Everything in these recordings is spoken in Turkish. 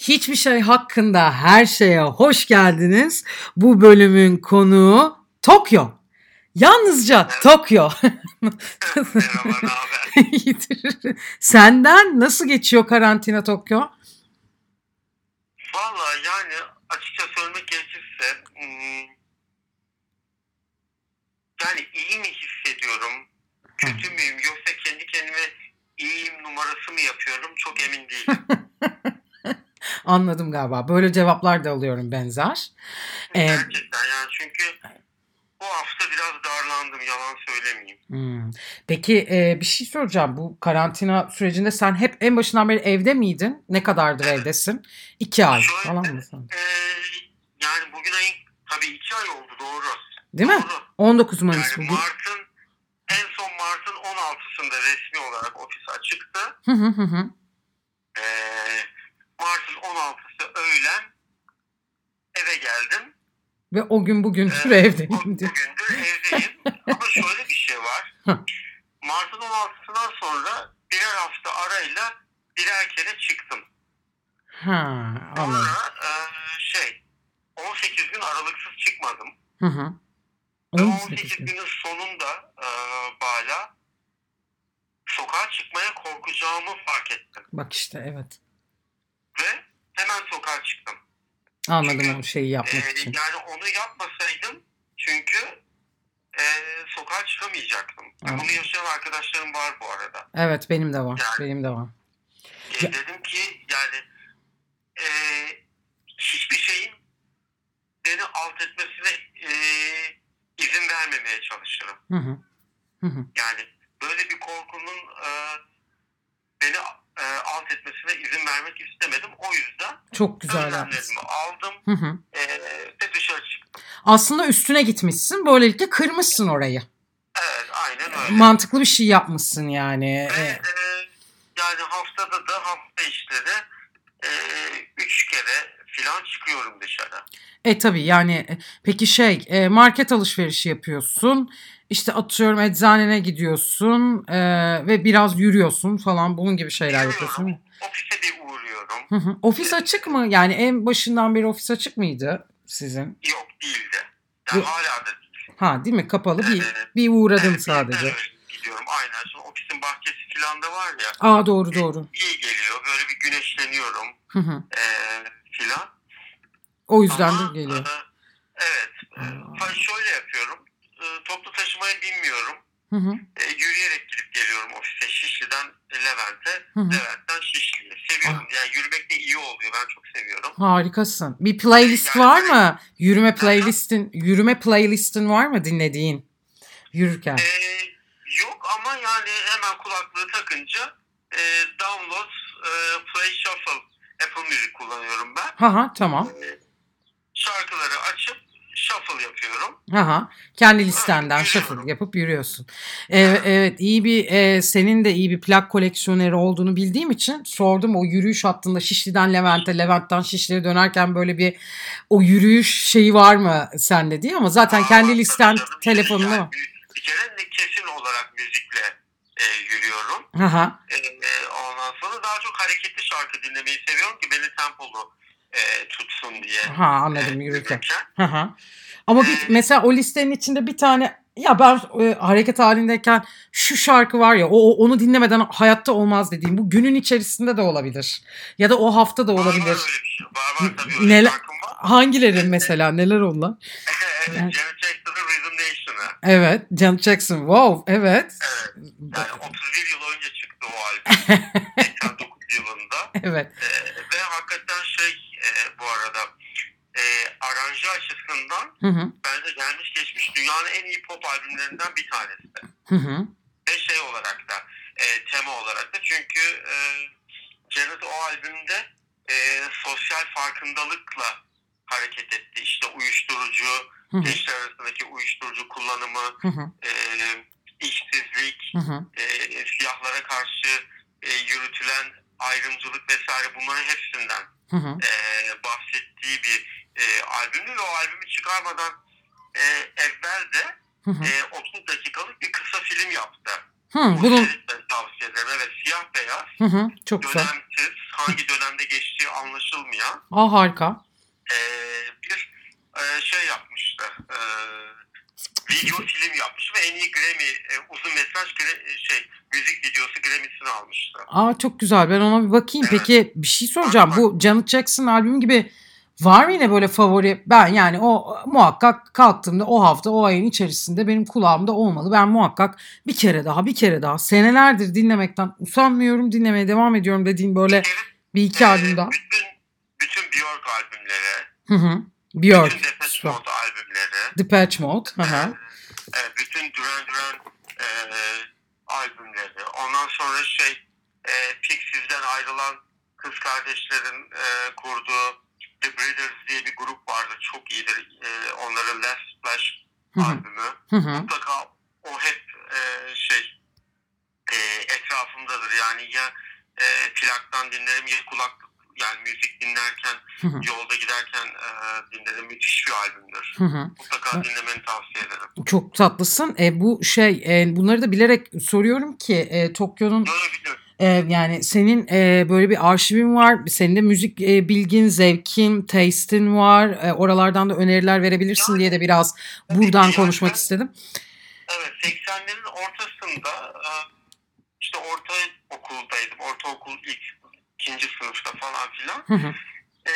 Hiçbir şey hakkında her şeye hoş geldiniz. Bu bölümün konuğu Tokyo. Yalnızca Tokyo. İyidir. Senden nasıl geçiyor karantina Tokyo? Valla yani açıkça söylemek gerekirse hmm, yani iyi mi hissediyorum, kötü müyüm yoksa kendi kendime iyiyim numarası mı yapıyorum çok emin değilim. Anladım galiba. Böyle cevaplar da alıyorum benzer. Ee, Gerçekten yani çünkü bu hafta biraz darlandım yalan söylemeyeyim. hmm. Peki e, bir şey soracağım. Bu karantina sürecinde sen hep en başından beri evde miydin? Ne kadardır Evet. evdesin? İki ay Şöyle, falan mı sen? Ee, yani bugün ayın tabii iki ay oldu doğru. Değil mi? Doğru. 19 Mayıs Yani bugün. Mart'ın en son Mart'ın 16'sında resmi olarak ofis açıktı. Hı hı hı hı. Mart'ın 16'sı öğlen eve geldim. Ve o gün bugündür Ee, evdeyim. Bugündür evdeyim. Ama şöyle bir şey var. Mart'ın 16'sından sonra birer hafta arayla birer kere çıktım. Ha, anladım. Sonra e, şey 18 gün aralıksız çıkmadım. Hı hı. Ve 18 18 gün. günün sonunda e, Bala sokağa çıkmaya korkacağımı fark ettim. Bak işte evet. Ve hemen sokağa çıktım. Anladım o şeyi yapmak için. yani onu yapmasaydım çünkü e, sokağa çıkamayacaktım. Ve Anladım. Bunu yaşayan arkadaşlarım var bu arada. Evet benim de var. Yani- Benim de var. E, Ya- dedim ki yani e, hiçbir şeyin beni alt etmesine e, izin vermemeye çalışırım. Hı hı. Hı hı. Yani böyle bir korkunun e, beni e, alt etmesine izin vermek istemedim. O yüzden Çok güzel önlemlerimi aldım Hı hı. e, ve dışarı çıktım. Aslında üstüne gitmişsin. Böylelikle kırmışsın orayı. Evet aynen öyle. Mantıklı bir şey yapmışsın yani. Ve Ee, e, yani haftada da hafta içleri e, üç kere filan çıkıyorum dışarı. E tabii yani e, peki şey e, market alışverişi yapıyorsun. İşte atıyorum eczanene gidiyorsun e, ve biraz yürüyorsun falan bunun gibi şeyler yapıyorsun. Ofise bir uğruyorum. Hı hı. Ofis açık mı? Yani en başından beri ofis açık mıydı sizin? Yok değildi. Yani Yok. hala da değil. Ha değil mi? Kapalı bir bir uğradın Evet, sadece. gidiyorum aynen. Şimdi ofisin bahçesi filan da var ya. Aa doğru doğru. iyi geliyor. Böyle bir güneşleniyorum Hı hı. e, filan. O yüzden Ama, de geliyor. e, evet. E, fa- şöyle yapıyorum. E, toplu taşımaya binmiyorum. Hı hı. E, yürüyerek gidip geliyorum ofise. Şişli'den Levent'e, Hı hı. Levent'ten Şişli'ye. Seviyorum. Yani yürümek de iyi oluyor. Ben çok seviyorum. Harikasın. Bir playlist Yani- var mı? Yürüme playlistin, yürüme playlistin var mı dinlediğin yürürken? E, yok ama yani hemen kulaklığı takınca e, download, e, play shuffle Apple Music kullanıyorum ben. Ha ha tamam. E, şarkıları açıp shuffle yapıyorum. Ha ha. Kendi listenden yürüyorum. shuffle yapıp yürüyorsun. Evet, evet iyi bir e, senin de iyi bir plak koleksiyoneri olduğunu bildiğim için sordum o yürüyüş hattında Şişli'den Levent'e, Levent'ten Şişli'ye dönerken böyle bir o yürüyüş şeyi var mı sende diye ama zaten Aa, kendi listen canım. telefonunu Yani bir, kere de kesin olarak müzikle e, yürüyorum. Ha ha. E, e, ondan sonra daha çok hareketli şarkı dinlemeyi seviyorum ki beni tempolu e, tutsun diye. Ha anladım e, yürürken. Ama bir, Ee, mesela o listenin içinde bir tane ya ben e, hareket halindeyken şu şarkı var ya o, onu dinlemeden hayatta olmaz dediğim bu günün içerisinde de olabilir. Ya da o hafta da Var, olabilir. Var öyle bir şey. Var var tabii öyle Neler- var. Hangileri mesela neler onlar? evet, Janet Jackson'ın Rhythm Nation'ı. Evet Janet Jackson wow evet. Evet. Yani 31 yıl önce çıktı o albüm. 89 yılında. Evet. E, şey e, bu arada e, aranjı açısından Hı hı. bence gelmiş geçmiş dünyanın en iyi pop albümlerinden bir tanesi. Hı hı. Ve şey olarak da e, tema olarak da çünkü e, Janet o albümde e, sosyal farkındalıkla hareket etti. İşte uyuşturucu, Hı hı. gençler arasındaki uyuşturucu kullanımı, Hı hı. e, işsizlik, Hı hı. e, siyahlara karşı e, yürütülen ayrımcılık vesaire bunların hepsinden Hı hı. e, bahsettiği bir e, albümdü ve o albümü çıkarmadan e, evvel de Hı hı. e, 30 dakikalık bir kısa film yaptı. Hı, Bu bunun tavsiye ederim. Evet siyah beyaz, hı hı, çok güzel. dönemsiz, hangi dönemde geçtiği anlaşılmayan Aa harika. e, bir e, şey yapmıştı. E, video film yapmış ve en iyi Grammy e, uzun mesaj gra- e, şey müzik videosu Grammy'sini almıştı. Aa çok güzel. Ben ona bir bakayım. Evet. Peki bir şey soracağım. Bu Janet Jackson albümü gibi var mı yine böyle favori? Ben yani o muhakkak kalktığımda o hafta o ayın içerisinde benim kulağımda olmalı. Ben muhakkak bir kere daha bir kere daha senelerdir dinlemekten usanmıyorum. Dinlemeye devam ediyorum dediğin böyle bir iki E, albüm daha. bütün bütün Björk albümleri, Hı hı. Björk. bütün Depeche. Mode albümleri, Depeche Mode. Hı hı. e, bütün Duran Duran e, albümleri. Ondan sonra şey e, Pixies'den ayrılan kız kardeşlerin e, kurduğu The Breeders diye bir grup vardı. Çok iyidir. E, onların Last Splash albümü. Hı hı. Mutlaka o hep e, şey e, etrafımdadır. Yani ya e, plaktan dinlerim ya kulaklık yani müzik dinlerken yolda giderken e, dinlerim. Müthiş bir albümdür. Mutlaka dinlemeni tavsiye ederim. Çok tatlısın. E, bu şey e, bunları da bilerek soruyorum ki e, Tokyo'nun e, yani senin e, böyle bir arşivin var. Senin de müzik e, bilgin, zevkin, taste'in var. E, oralardan da öneriler verebilirsin diye de biraz buradan Yani konuşmak istedim. Evet 80'lerin ortasında e, işte orta okuldaydım. Ortaokul ilk ikinci sınıfta falan filan. Hı hı. E,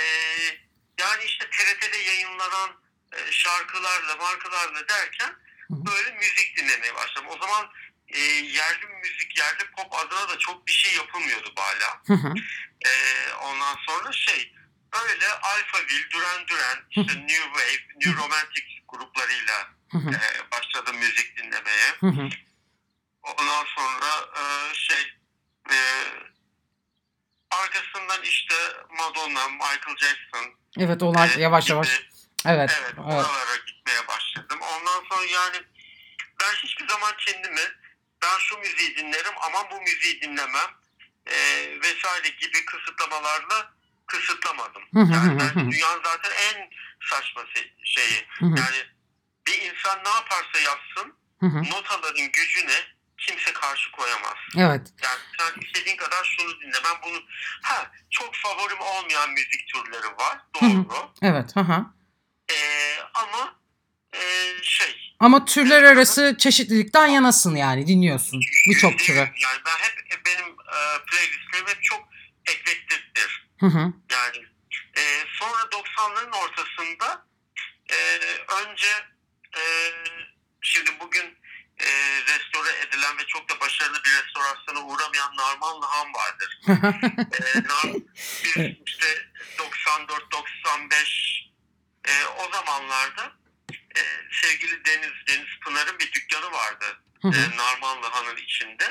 yani işte TRT'de yayınlanan e, şarkılarla markalarla derken Hı hı. böyle müzik dinlemeye başladım. O zaman e, yerli müzik, yerli pop adına da çok bir şey yapılmıyordu hala. Hı hı. E, ondan sonra şey öyle Alphaville, Duran Duran, işte New Wave, New Romantic gruplarıyla Hı hı. e, başladım müzik dinlemeye. Hı hı. Ondan sonra e, şey e, arkasından işte Madonna, Michael Jackson Evet onlar e, yavaş gibi, yavaş. Evet. evet, Evet. oralara gitmeye başladım. Ondan sonra yani ben hiçbir zaman kendimi ben şu müziği dinlerim ama bu müziği dinlemem e, vesaire gibi kısıtlamalarla kısıtlamadım. Yani hı. dünyanın zaten en saçma şeyi. Yani bir insan ne yaparsa yapsın notaların gücüne kimse karşı koyamaz. Evet. Yani sen istediğin kadar şunu dinle. Ben bunu ha çok favorim olmayan müzik türleri var. Hı hı. Doğru. Evet. Hı hı. Ee, ama e, şey Ama türler arası çeşitlilikten yanasın yani dinliyorsun birçok türü. Yani ben hep benim e, playlistlerim hep çok eklektiktir. Hı hı. Yani e, sonra 90'ların ortasında e, önce e, şimdi bugün e, restore edilen ve çok da başarılı bir restorasyona uğramayan Narmanlı Han vardır. e, Nar, biz Evet. işte 94-95 e, o zamanlarda e, sevgili Deniz Deniz Pınar'ın bir dükkanı vardı e, Narmanlı Han'ın içinde.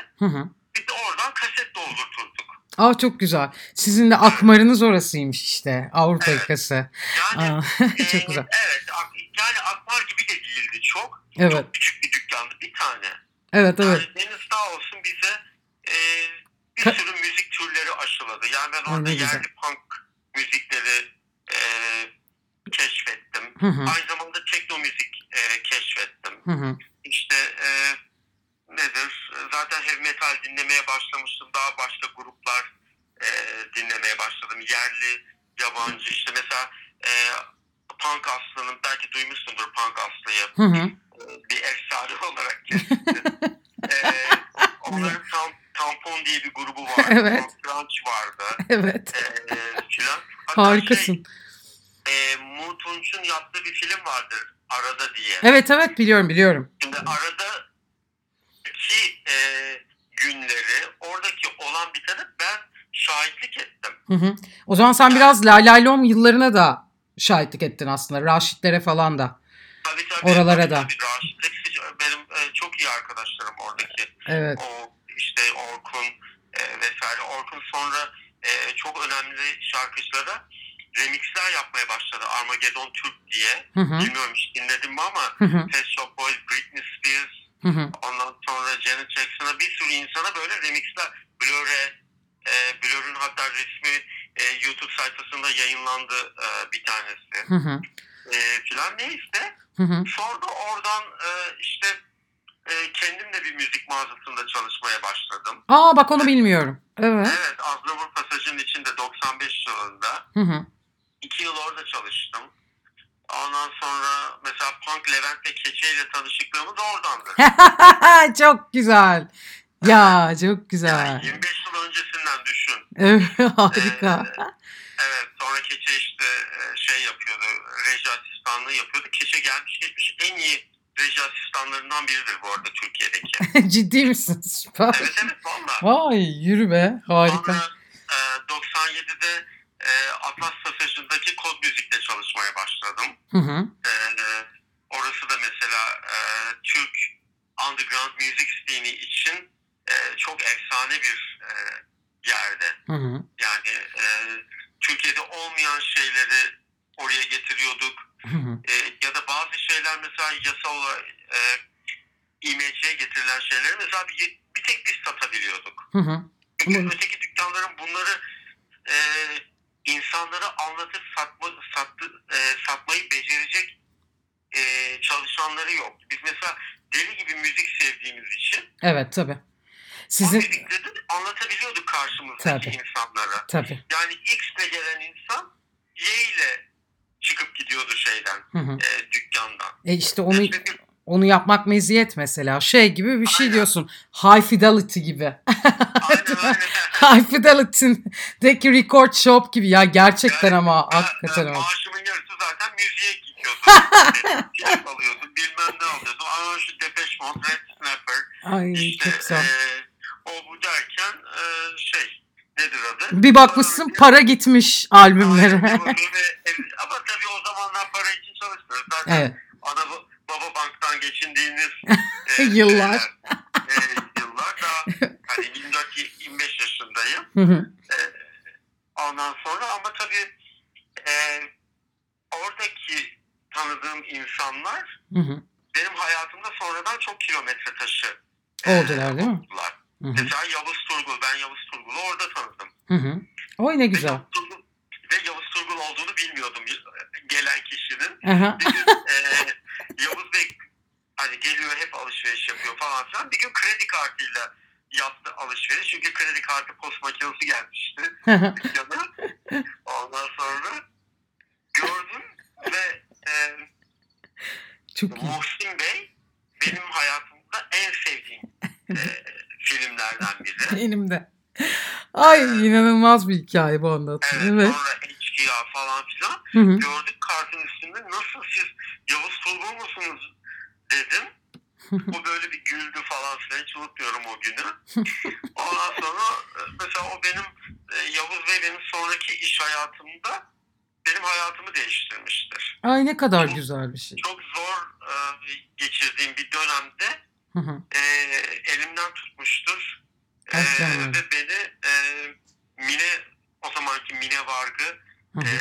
Biz de oradan kaset doldurturduk. Aa çok güzel. Sizin de akmarınız orasıymış işte Avrupa Evet. yakası. Yani Aa, e, çok güzel. evet ak- yani Akbar gibi de değildi çok. Evet. Çok küçük bir dükkandı bir tane. Evet evet. Yani Deniz sağ olsun bize e, bir sürü müzik türleri aşıladı. Yani ben orada güzel. yerli punk müzikleri e, keşfettim. Hı hı. Aynı zamanda tekno müzik e, keşfettim. Hı hı. İşte e, nedir? Zaten heavy metal dinlemeye başlamıştım. Daha başka gruplar e, dinlemeye başladım. Yerli, yabancı. İşte mesela e, Punk Aslı'nın belki duymuşsundur Punk Aslı'yı. Hı hı. E, bir efsane olarak keşfettim. e, onların tam, Tampon diye bir grubu vardı. Evet. Crunch vardı. Evet. E, filan. Hatta Harikasın. Şey, e, Mu Tunç'un yaptığı bir film vardır. Arada diye. Evet evet biliyorum biliyorum. Şimdi aradaki e, günleri oradaki olan bitene ben şahitlik ettim. Hı hı. O zaman sen biraz Lalaylom yıllarına da şahitlik ettin aslında. Raşitlere falan da. Tabii tabii. Oralara tabii, da. Tabii, Raşit Teksici benim e, çok iyi arkadaşlarım oradaki. Evet. O işte Orkun e, vesaire. Orkun sonra e, çok önemli şarkıcılara remixler yapmaya başladı. Armageddon Türk diye. Hı hı. Bilmiyorum hiç dinledin mi ama Hı hı. Pet Shop Boys, Britney Spears, Hı hı. Ondan sonra Janet Jackson'a bir sürü insana böyle remixler. Blur'e, e, Blur'un hatta resmi e, YouTube sayfasında yayınlandı e, bir tanesi. Hı hı. E, filan neyse. Hı hı. Sonra da oradan e, işte e, kendim de bir müzik mağazasında çalışmaya başladım. Aa bak onu bilmiyorum. Evet. Evet, Aznavur Pasajı stajın içinde 95 yılında. Hı hı. iki yıl orada çalıştım. Ondan sonra mesela Punk Levent'le Keçe ile tanışıklığımız oradandır. çok güzel. Ya çok güzel. Yani 25 yıl öncesinden düşün. Evet, harika. Evet sonra Keçe işte e, şey yapıyordu, reji asistanlığı yapıyordu. Keçe gelmiş geçmiş en iyi reji asistanlarından biridir bu arada Türkiye'deki. Ciddi misin? Süper. Evet evet valla. Vay yürü be harika. Sonra e, 97'de e, Atlas Pasajı'ndaki kod müzikle çalışmaya başladım. Hı hı. E, orası da mesela e, Türk underground müzik sceni için e, çok efsane bir e, yerde. Hı hı. Yani e, Türkiye'de olmayan şeyleri oraya getiriyorduk. Hı hı. E, ya da bazı şeyler mesela yasal olarak e, IMC'ye getirilen şeyleri mesela bir, bir tek biz satabiliyorduk. Hı hı. Çünkü Ama- öteki dükkanların bunları e, insanlara anlatıp satma, sattı, e, satmayı becerecek e, çalışanları yoktu. Biz mesela deli gibi müzik sevdiğimiz için Evet tabii. O Sizin müzikleri anlatabiliyorduk karşımızdaki Tabii. insanlara. tabii. Yani X ile gelen insan Y ile çıkıp gidiyordu şeyden, Hı hı. e, dükkandan. E işte onu Çünkü onu yapmak meziyet mesela. Şey gibi bir şey Aynen. diyorsun. High Fidelity gibi. aynen aynen. High Fidelity'deki record shop gibi ya gerçekten Yani ama ben- hakikaten ben. Maaşımın yarısı zaten müziğe gidiyordu. Film alıyordum, bilmem ne alıyordum. Ama şu Depeche Mode, Red Snapper, Ay işte çok güzel. e, o bu derken e, şey nedir adı? Bir bakmışsın para gitmiş albümlere. Ama tabii o zamanlar para için çalışmıyoruz. Zaten evet. ana ba- baba banktan geçindiğiniz Yıllar. şeyler, e, yıllar daha hani 24-25 yaşındayım. Hı hı. Ondan sonra ama tabii e, oradaki tanıdığım insanlar Hı hı. benim hayatımda sonradan çok kilometre taşı Oldular değil mi? oldular. Hı hı. Mesela Yavuz Turgul. Ben Yavuz Turgul'u orada tanıdım. Hı hı. Oy ne Ve güzel. Yavuz Turgul, ve Yavuz Turgul olduğunu bilmiyordum gelen kişinin. Aha. Bir gün e, Yavuz Bey hani geliyor hep alışveriş yapıyor falan filan. Bir gün kredi kartıyla yaptı alışveriş. Çünkü kredi kartı post makinesi gelmişti dükkana. Ondan sonra gördüm ve e, Çok iyi. Muhsin Bey benim hayatımda en sevdiğim e, filmlerden biri. Benim de. Ay inanılmaz bir hikaye bu anlattın. Evet, Evet. sonra HGA falan filan. Hı hı. Gördük kartın üstünde nasıl siz Yavuz Turgul musunuz dedim. O böyle bir güldü falan filan hiç unutmuyorum o günü. Ondan sonra e, mesela o benim e, Yavuz Bey benim sonraki iş hayatımda benim hayatımı değiştirmiştir. Ay ne kadar güzel bir şey. Çok zor e, geçirdiğim bir dönemde Hı hı. e, elimden tutmuştur. E, ve beni e, Mine o zamanki Mine Vargı Hı e,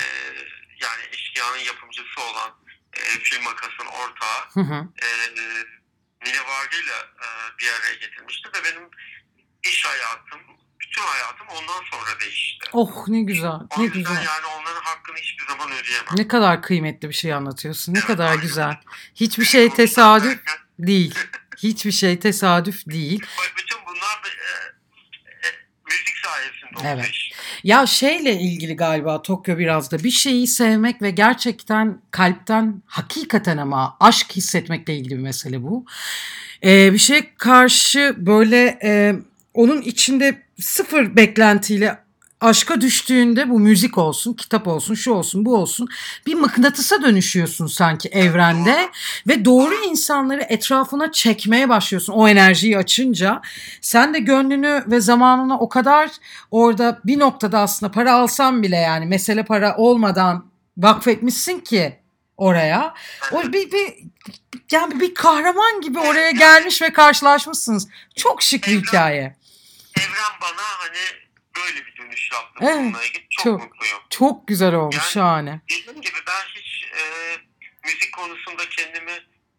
yani eşkıyanın yapımcısı olan e, film makasının ortağı Hı hı. e, Mine Vargı ile e, bir araya getirmişti ve benim iş hayatım, bütün hayatım ondan sonra değişti. Oh ne güzel. O Ne güzel. yani onların hakkını hiçbir zaman ödeyemem. Ne kadar kıymetli bir şey anlatıyorsun. Ne Evet, kadar güzel. Hiçbir şey tesadüf değil. Hiçbir şey tesadüf değil. Bütün bunlar da e, e, müzik sayesinde oldu Evet. iş. Ya şeyle ilgili galiba Tokyo biraz da bir şeyi sevmek ve gerçekten kalpten hakikaten ama aşk hissetmekle ilgili bir mesele bu. Ee, bir şey karşı böyle e, onun içinde sıfır beklentiyle aşka düştüğünde bu müzik olsun, kitap olsun, şu olsun, bu olsun bir mıknatısa dönüşüyorsun sanki evrende ve doğru insanları etrafına çekmeye başlıyorsun o enerjiyi açınca. Sen de gönlünü ve zamanını o kadar orada bir noktada aslında para alsan bile yani mesele para olmadan vakfetmişsin ki oraya. O bir, bir yani bir kahraman gibi oraya gelmiş ve karşılaşmışsınız. Çok şık bir hikaye. Evren bana hani böyle bir dönüş yaptı Evet, bununla ilgili. Çok, çok. mutluyum. Çok güzel olmuş Yani- şahane. Dediğim gibi ben hiç e, müzik konusunda kendimi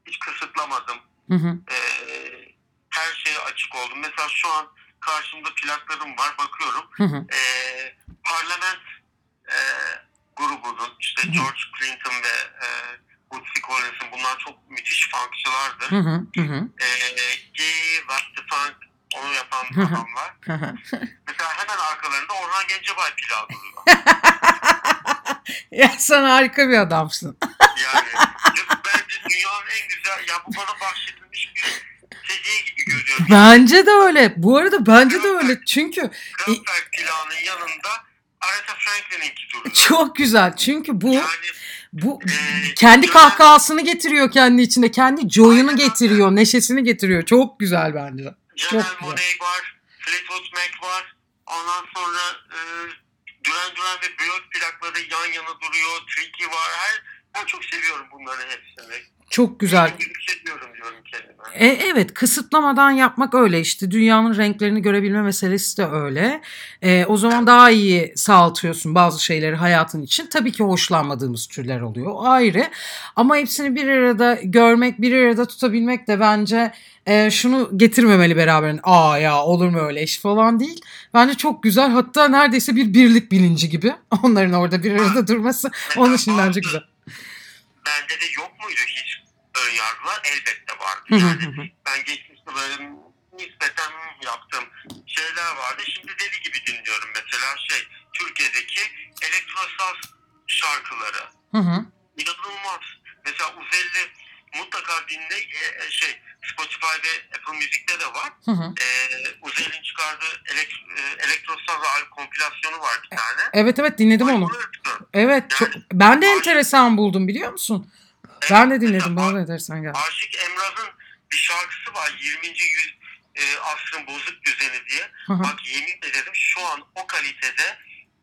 hiç kısıtlamadım. Hı hı. E, her şeye açık oldum. Mesela şu an karşımda plaklarım var bakıyorum. Hı hı. E, Parlament e, grubunun işte Hı hı. George Clinton ve e, Bootsy Collins'in bunlar çok müthiş funkçılardır. Hı hı. Hı hı. E, Give Up the Funk onu yapan adamlar. Mesela hemen arkalarında Orhan Gencebay plağı duruyor. ya sen harika bir adamsın. Yani bence dünyanın en güzel, ya bu bana bahşedilmiş bir hediye gibi görüyorum. Bence de öyle. Bu arada bence de öyle. Çünkü Kraftwerk plağının yanında Aretha Franklin'inki duruyor. çok güzel. Çünkü bu Yani bu e, kendi dönem- kahkahasını getiriyor kendi içinde. Kendi joy'unu getiriyor, neşesini getiriyor. Çok güzel bence. Janelle. Monáe var, Fleetwood Mac var. Ondan sonra e, Duran Duran ve Blok plakları yan yana duruyor. Tricky var. Her, ben çok seviyorum bunların hepsini. Çok güzel. E, evet kısıtlamadan yapmak öyle işte dünyanın renklerini görebilme meselesi de öyle. E, o zaman daha iyi sağaltıyorsun bazı şeyleri hayatın için. Tabii ki hoşlanmadığımız türler oluyor ayrı ama hepsini bir arada görmek bir arada tutabilmek de bence e, şunu getirmemeli beraberinde. Aa ya olur mu öyle iş falan değil. Bence çok güzel hatta neredeyse bir birlik bilinci gibi onların orada bir arada durması. Onun için bence güzel. Bende de yok muydu hiç ön yargılar? Elbette vardı. Yani ben geçmişte böyle nispeten yaptığım şeyler vardı. Şimdi deli gibi dinliyorum mesela şey Türkiye'deki elektrosaz şarkıları. Hı hı. İnanılmaz. Mesela Uzelli mutlaka dinle e, e, şey Spotify ve Apple Müzik'te de var. Hı hı. E, Uzelli'nin çıkardığı elek, e, elektrosaz kompilasyonu var bir tane. Evet evet dinledim onu. Evet çok, ben de enteresan buldum biliyor musun? Ben de dinledim bana da enteresan geldi. Aşık Emrah'ın bir şarkısı var 20. yüz e, asrın bozuk düzeni diye. Hı hı. Bak yemin ederim şu an o kalitede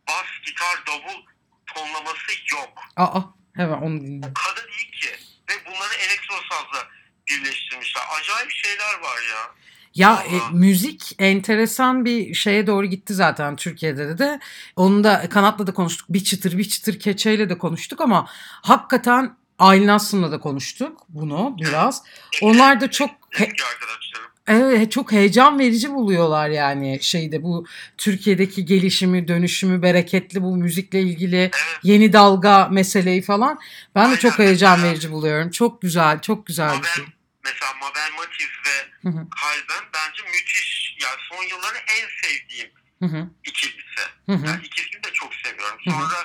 bas, gitar, davul tonlaması yok. Aa hemen onu dinledim. O kadar iyi ki. Ve bunları elektrosazla birleştirmişler. Acayip şeyler var ya. Ya e, müzik enteresan bir şeye doğru gitti zaten Türkiye'de de. Onu da Kanat'la da konuştuk. Bir çıtır bir çıtır keçeyle de konuştuk ama hakikaten Aylin Aslı'nla da konuştuk bunu biraz. Onlar da çok Eski arkadaşlarım. Evet, çok heyecan verici buluyorlar yani şeyde bu Türkiye'deki gelişimi, dönüşümü, bereketli bu müzikle ilgili Evet. yeni dalga meseleyi falan. Ben de çok heyecan mesela- verici buluyorum. Çok güzel, çok güzel bir şey. Mesela Mabel Matiz ve Kalben bence müthiş. Yani son yılların en sevdiğim hı hı, ikilisi. Yani ikisini de çok seviyorum. Sonra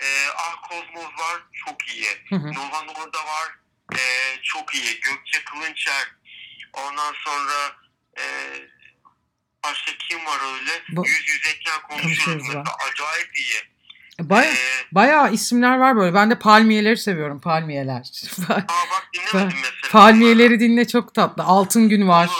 e, Ah Kozmos var çok iyi. hı hı. Nova Norda var e, çok iyi. Gökçe Kılınçer. Ondan sonra e, başka kim var öyle? Bu- Yüz yüzeyken konuşuyoruz Konuşuyoruz mesela. var. Acayip iyi. Baya, E, bayağı isimler var böyle. Ben de palmiyeleri seviyorum. Palmiyeler. aa bak dinlemedim mesela. palmiyeleri dinle çok tatlı. Altın gün var.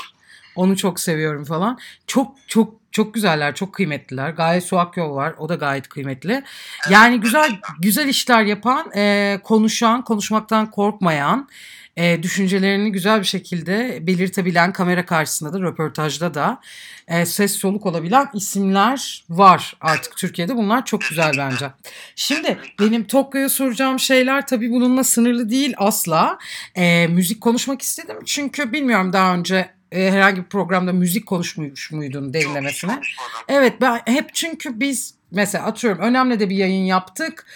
Onu çok seviyorum falan. Çok çok çok güzeller, çok kıymetliler. Gayet Suak Yol var. O da gayet kıymetli. Yani güzel güzel işler yapan, e, konuşan, konuşmaktan korkmayan, e, düşüncelerini güzel bir şekilde belirtebilen kamera karşısında da röportajda da e, ses soluk olabilen isimler var artık Türkiye'de. Bunlar çok güzel bence. Şimdi benim Tokyo'ya soracağım şeyler tabii bununla sınırlı değil asla. E, müzik konuşmak istedim çünkü bilmiyorum daha önce e, herhangi bir programda müzik konuşmuş muydun derinlemesine? Evet ben hep çünkü biz mesela atıyorum önemli de bir yayın yaptık.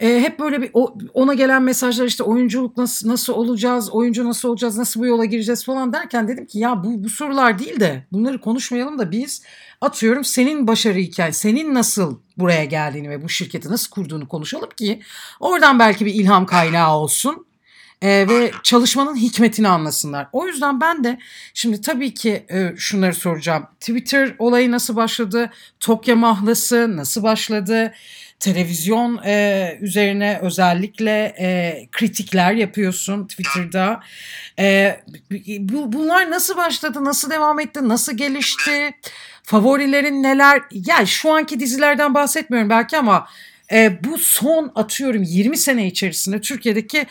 Ee, hep böyle bir o- ona gelen mesajlar işte oyunculuk nasıl nasıl olacağız, oyuncu nasıl olacağız, nasıl bu yola gireceğiz falan derken dedim ki ya bu bu sorular değil de bunları konuşmayalım da biz atıyorum senin başarı hikayen, senin nasıl buraya geldiğini ve bu şirketi nasıl kurduğunu konuşalım ki oradan belki bir ilham kaynağı olsun. Ee, ve çalışmanın hikmetini anlasınlar. O yüzden ben de şimdi tabii ki e, şunları soracağım. Twitter olayı nasıl başladı? Tokyo mahlası nasıl başladı? Televizyon e, üzerine özellikle e, kritikler yapıyorsun Twitter'da. E, bu, bunlar nasıl başladı? Nasıl devam etti? Nasıl gelişti? Favorilerin neler? Yani şu anki dizilerden bahsetmiyorum belki ama e, bu son atıyorum 20 sene içerisinde Türkiye'deki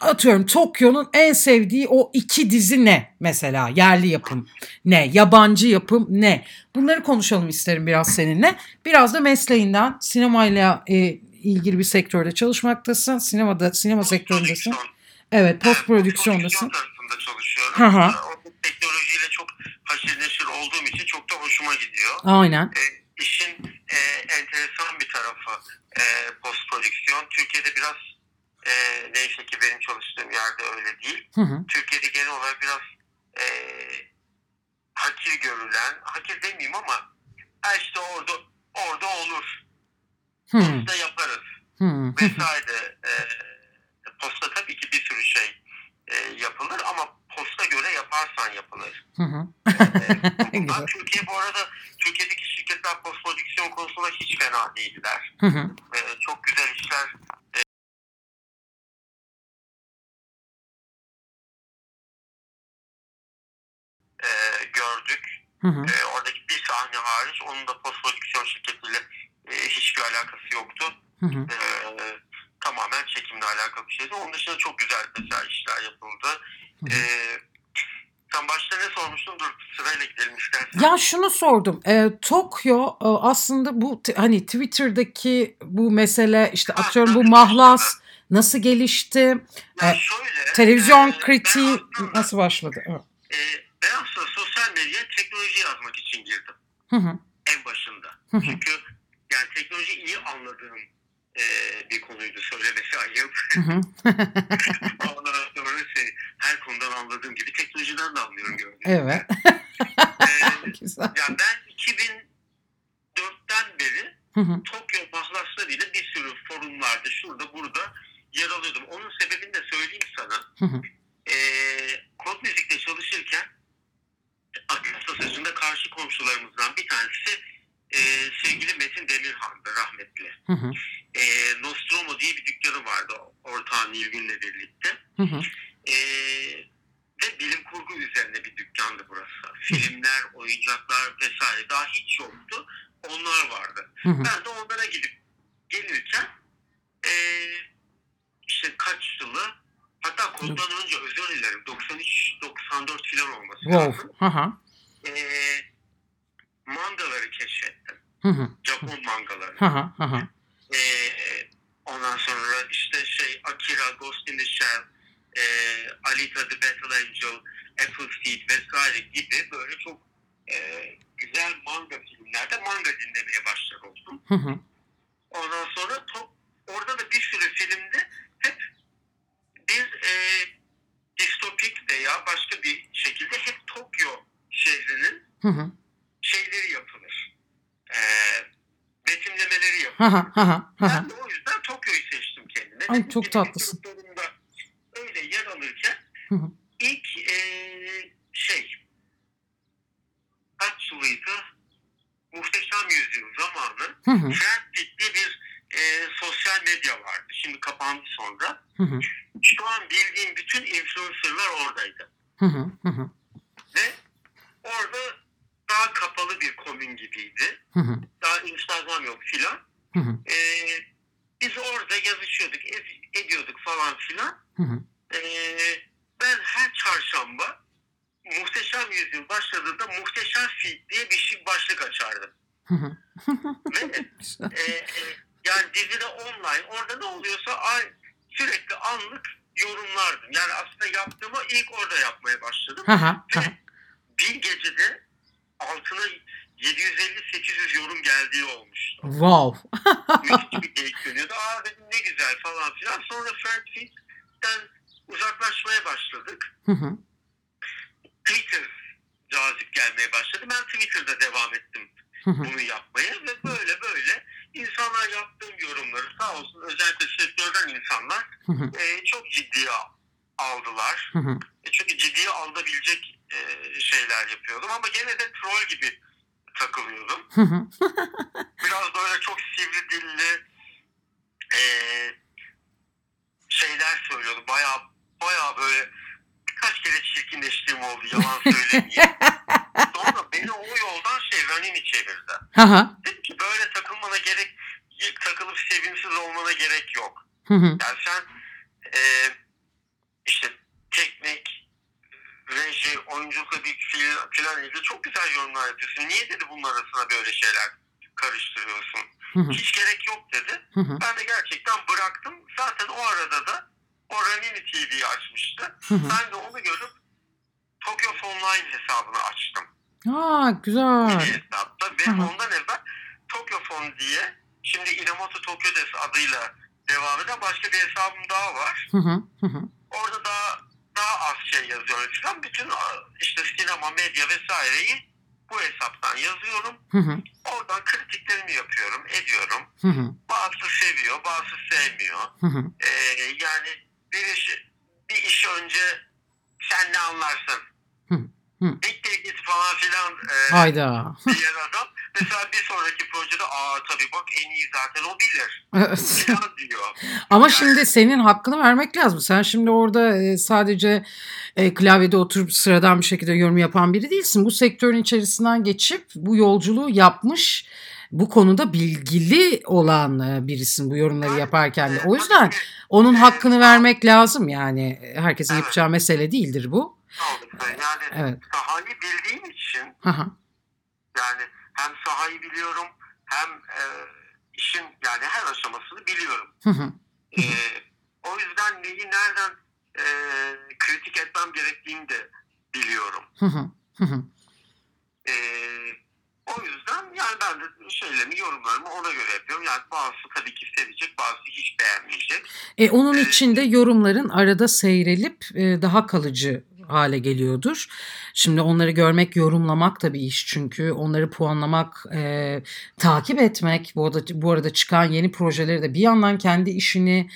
atıyorum Tokyo'nun en sevdiği o iki dizi ne mesela yerli yapım ne yabancı yapım ne bunları konuşalım isterim biraz seninle biraz da mesleğinden sinemayla e, ilgili bir sektörde çalışmaktasın sinemada sinema sektöründesin Prodüksiyon. evet post prodüksiyondasın tarafında çalışıyorum. Hı hı. O teknolojiyle çok haşır neşir olduğum için çok da hoşuma gidiyor. aynen E, işin e, enteresan bir tarafı e, post prodüksiyon. Türkiye'de biraz e, neyse ki benim çalıştığım yerde öyle değil. hı hı. Türkiye'de genel olarak biraz e, hakir görülen, hakir demeyeyim ama işte orada orada olur. Hı. Posta yaparız Hı. Hı. vesaire. E, posta tabii ki bir sürü şey e, yapılır ama posta göre yaparsan yapılır. Hı hı. E. Türkiye bu arada Türkiye'deki şirketler post prodüksiyon konusunda hiç fena değiller. Hı hı. E, çok güzel işler e, e, gördük. Hı hı. E, oradaki bir sahne hariç onun da post prodüksiyon şirketiyle e, hiçbir alakası yoktu. Hı hı. E, tamamen çekimle alakalı bir şeydi. Onun dışında çok güzel mesela işler yapıldı. Hı hı. E, sen başta ne sormuştun? Dur sırayla gidelim istersen. Ya şunu sordum. E, Tokyo e, aslında bu hani Twitter'daki bu mesele işte Ha, atıyorum bu mahlas nasıl gelişti? Ya e, şöyle, Televizyon e, kritiği aslında, nasıl başladı? Evet. e, medyaya teknoloji yazmak için girdim. Hı hı. En başında. Hı hı. Çünkü yani teknoloji iyi anladığım e, bir konuydu söylemesi ayıp. Hı hı. Ondan sonra şey, her konudan anladığım gibi teknolojiden de anlıyorum gördüğünüz evet. Ee, Güzel. yani ben 2004'ten beri Hı hı. Tokyo mahlaslarıyla bir sürü forumlarda şurada burada yer alıyordum. Onun sebebini de söyleyeyim sana. Hı hı. Ee, kod müzikte çalışırken Akasya Sözü'nde karşı komşularımızdan bir tanesi e, sevgili Metin Demirhan'dı rahmetli. Hı hı. E, Nostromo diye bir dükkanı vardı ortağı Nilgün'le birlikte. Hı hı. E, ve bilim kurgu üzerine bir dükkandı burası. Filmler, oyuncaklar vesaire daha hiç yoktu. Onlar vardı. Hı hı. Ben de onlara gidip gelirken e, işte kaç yılı hatta koddan önce özür dilerim 93-94 falan olması Wow. lazım. Hı hı. E, mangaları keşfettim. Hı hı. Japon mangaları. Hı hı. Hı hı. E, ondan sonra işte şey Akira, Ghost in the Shell, e, Alita the Battle Angel, Appleseed vesaire gibi böyle çok e, güzel manga filmlerde manga dinlemeye başladım. Hı hı. Ondan sonra top, orada da bir sürü filmde hep bir e, distopik veya başka bir şekilde hep Tokyo şehrinin Hı hı. şeyleri yapılır. E, betimlemeleri yapılır. Hı hı. Hı hı. Ben de o yüzden Tokyo'yu seçtim kendime. Ay, Dediğim çok tatlısın. öyle yer alırken Hı hı. ilk e, şey kaç yılıydı? Muhteşem Yüzyıl zamanı. Friendfit diye bir e, sosyal medya vardı. Şimdi kapandı sonra. Hı hı. Bildiğim bütün influencerlar oradaydı. Hı hı. Hı hı. Ve orada daha kapalı bir komün gibiydi. Hı hı. Daha Instagram yok filan. Hı hı. E, biz orada yazışıyorduk, ed- ediyorduk falan filan. Hı hı. E, ben her çarşamba Muhteşem Yüzyıl başladığında Muhteşem Feed diye bir şey başlık açardım. Hı hı. Ve e, e, yani dizide online orada ne oluyorsa ay, sürekli anlık yorumlardım. Yani aslında yaptığımı ilk orada yapmaya başladım. Hı hı. Hı hı. Ve bir gecede altına 750-800 yorum geldiği olmuştu. Wow. Müthiş bir geyik dönüyordu. Aa dedim ne güzel falan filan. Sonra Friendfeed'den uzaklaşmaya başladık. Hı hı. Twitter cazip gelmeye başladı. Ben Twitter'da devam ettim Hı hı. bunu yapmaya ve böyle böyle insanlar yaptığım yorumları sağ olsun özellikle sektörden insanlar Hı hı. e, çok ciddiye aldılar. Hı hı. E, çünkü ciddiye alınabilecek e, şeyler yapıyordum ama gene de troll gibi takılıyordum. Hı hı. Biraz böyle çok sivri dilli e, şeyler söylüyordum. Baya baya böyle birkaç kere çirkinleştiğim oldu yalan söylemeyeyim. Sonra beni o yoldan şey Ranini çevirdi. Hı hı. Dedim ki böyle takılmana gerek takılıp sevimsiz olmana gerek yok. Hı hı. Yani sen e, işte teknik, reji, oyunculukla bir fiil- filan ilgili çok güzel yorumlar yapıyorsun. Niye dedi bunun arasına böyle şeyler karıştırıyorsun? Hı hı. Hiç gerek yok dedi. Hı hı. Ben de gerçekten bıraktım. Zaten o arada da o Ranini TV'yi açmıştı. Hı hı. Ben de onu görüp Tokyo Online hesabını açtım. Aa güzel. Bir hesapta ve Hı hı. ondan evvel Tokyo Phone diye şimdi Inamoto Tokyo Des adıyla devam eden başka bir hesabım daha var. Hı hı. Hı hı. Orada daha daha az şey yazıyorum falan. Bütün işte sinema, medya vesaireyi bu hesaptan yazıyorum. Hı hı. oradan kritiklerimi yapıyorum, ediyorum. Hı hı. Bazısı seviyor, bazısı sevmiyor. Hı hı. Ee, yani bir iş, bir iş önce sen ne anlarsın? Hı, git falan filan e, Hayda. diyen adam. Mesela bir sonraki projede aa tabii bak en iyi zaten o bilir Evet. diyor. Ama şimdi senin hakkını vermek lazım. Sen şimdi orada e, sadece e, klavyede oturup sıradan bir şekilde yorum yapan biri değilsin. Bu sektörün içerisinden geçip bu yolculuğu yapmış, bu konuda bilgili olan e, birisin bu yorumları yaparken de. O yüzden onun hakkını vermek lazım yani. Herkesin yapacağı mesele değildir bu. Yani Evet. sahayı bildiğim için hı. yani hem sahayı biliyorum hem e, işin yani her aşamasını biliyorum. Hı hı. E, o yüzden neyi nereden e, kritik etmem gerektiğini de biliyorum. E, o yüzden yani ben de şeylerimi yorumlarımı ona göre yapıyorum. Yani bazısı tabii ki sevecek bazısı hiç beğenmeyecek. E, onun için de yorumların arada seyrelip e, daha kalıcı hale geliyordur. Şimdi onları görmek, yorumlamak da bir iş çünkü onları puanlamak, e, takip etmek, bu arada, bu arada çıkan yeni projeleri de bir yandan kendi işini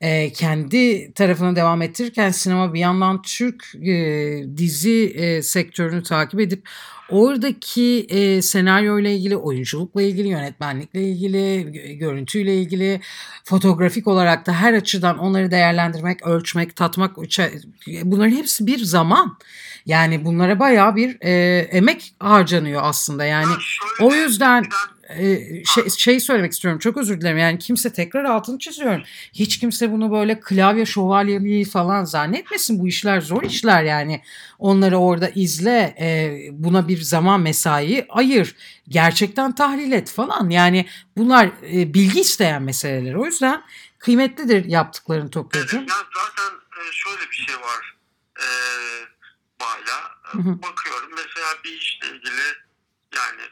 e, kendi tarafına devam ettirirken sinema bir yandan Türk e, dizi e, sektörünü takip edip oradaki e, senaryo ile ilgili, oyunculukla ilgili, yönetmenlikle ilgili, gö- görüntüyle ilgili, fotoğrafik olarak da her açıdan onları değerlendirmek, ölçmek, tatmak, bunların hepsi bir zaman. Yani bunlara bayağı bir e, emek harcanıyor aslında. Yani Ya şöyle, o yüzden e, şey, şey söylemek istiyorum çok özür dilerim yani kimse tekrar altını çiziyorum hiç kimse bunu böyle klavye şövalyeliği falan zannetmesin bu işler zor işler yani onları orada izle e, buna bir zaman mesai ayır gerçekten tahlil et falan yani bunlar e, bilgi isteyen meseleler o yüzden kıymetlidir yaptıklarını Evet, Tokyo'cum. ya zaten e, şöyle bir şey var. E, Hı hı. Bakıyorum mesela bir işle ilgili yani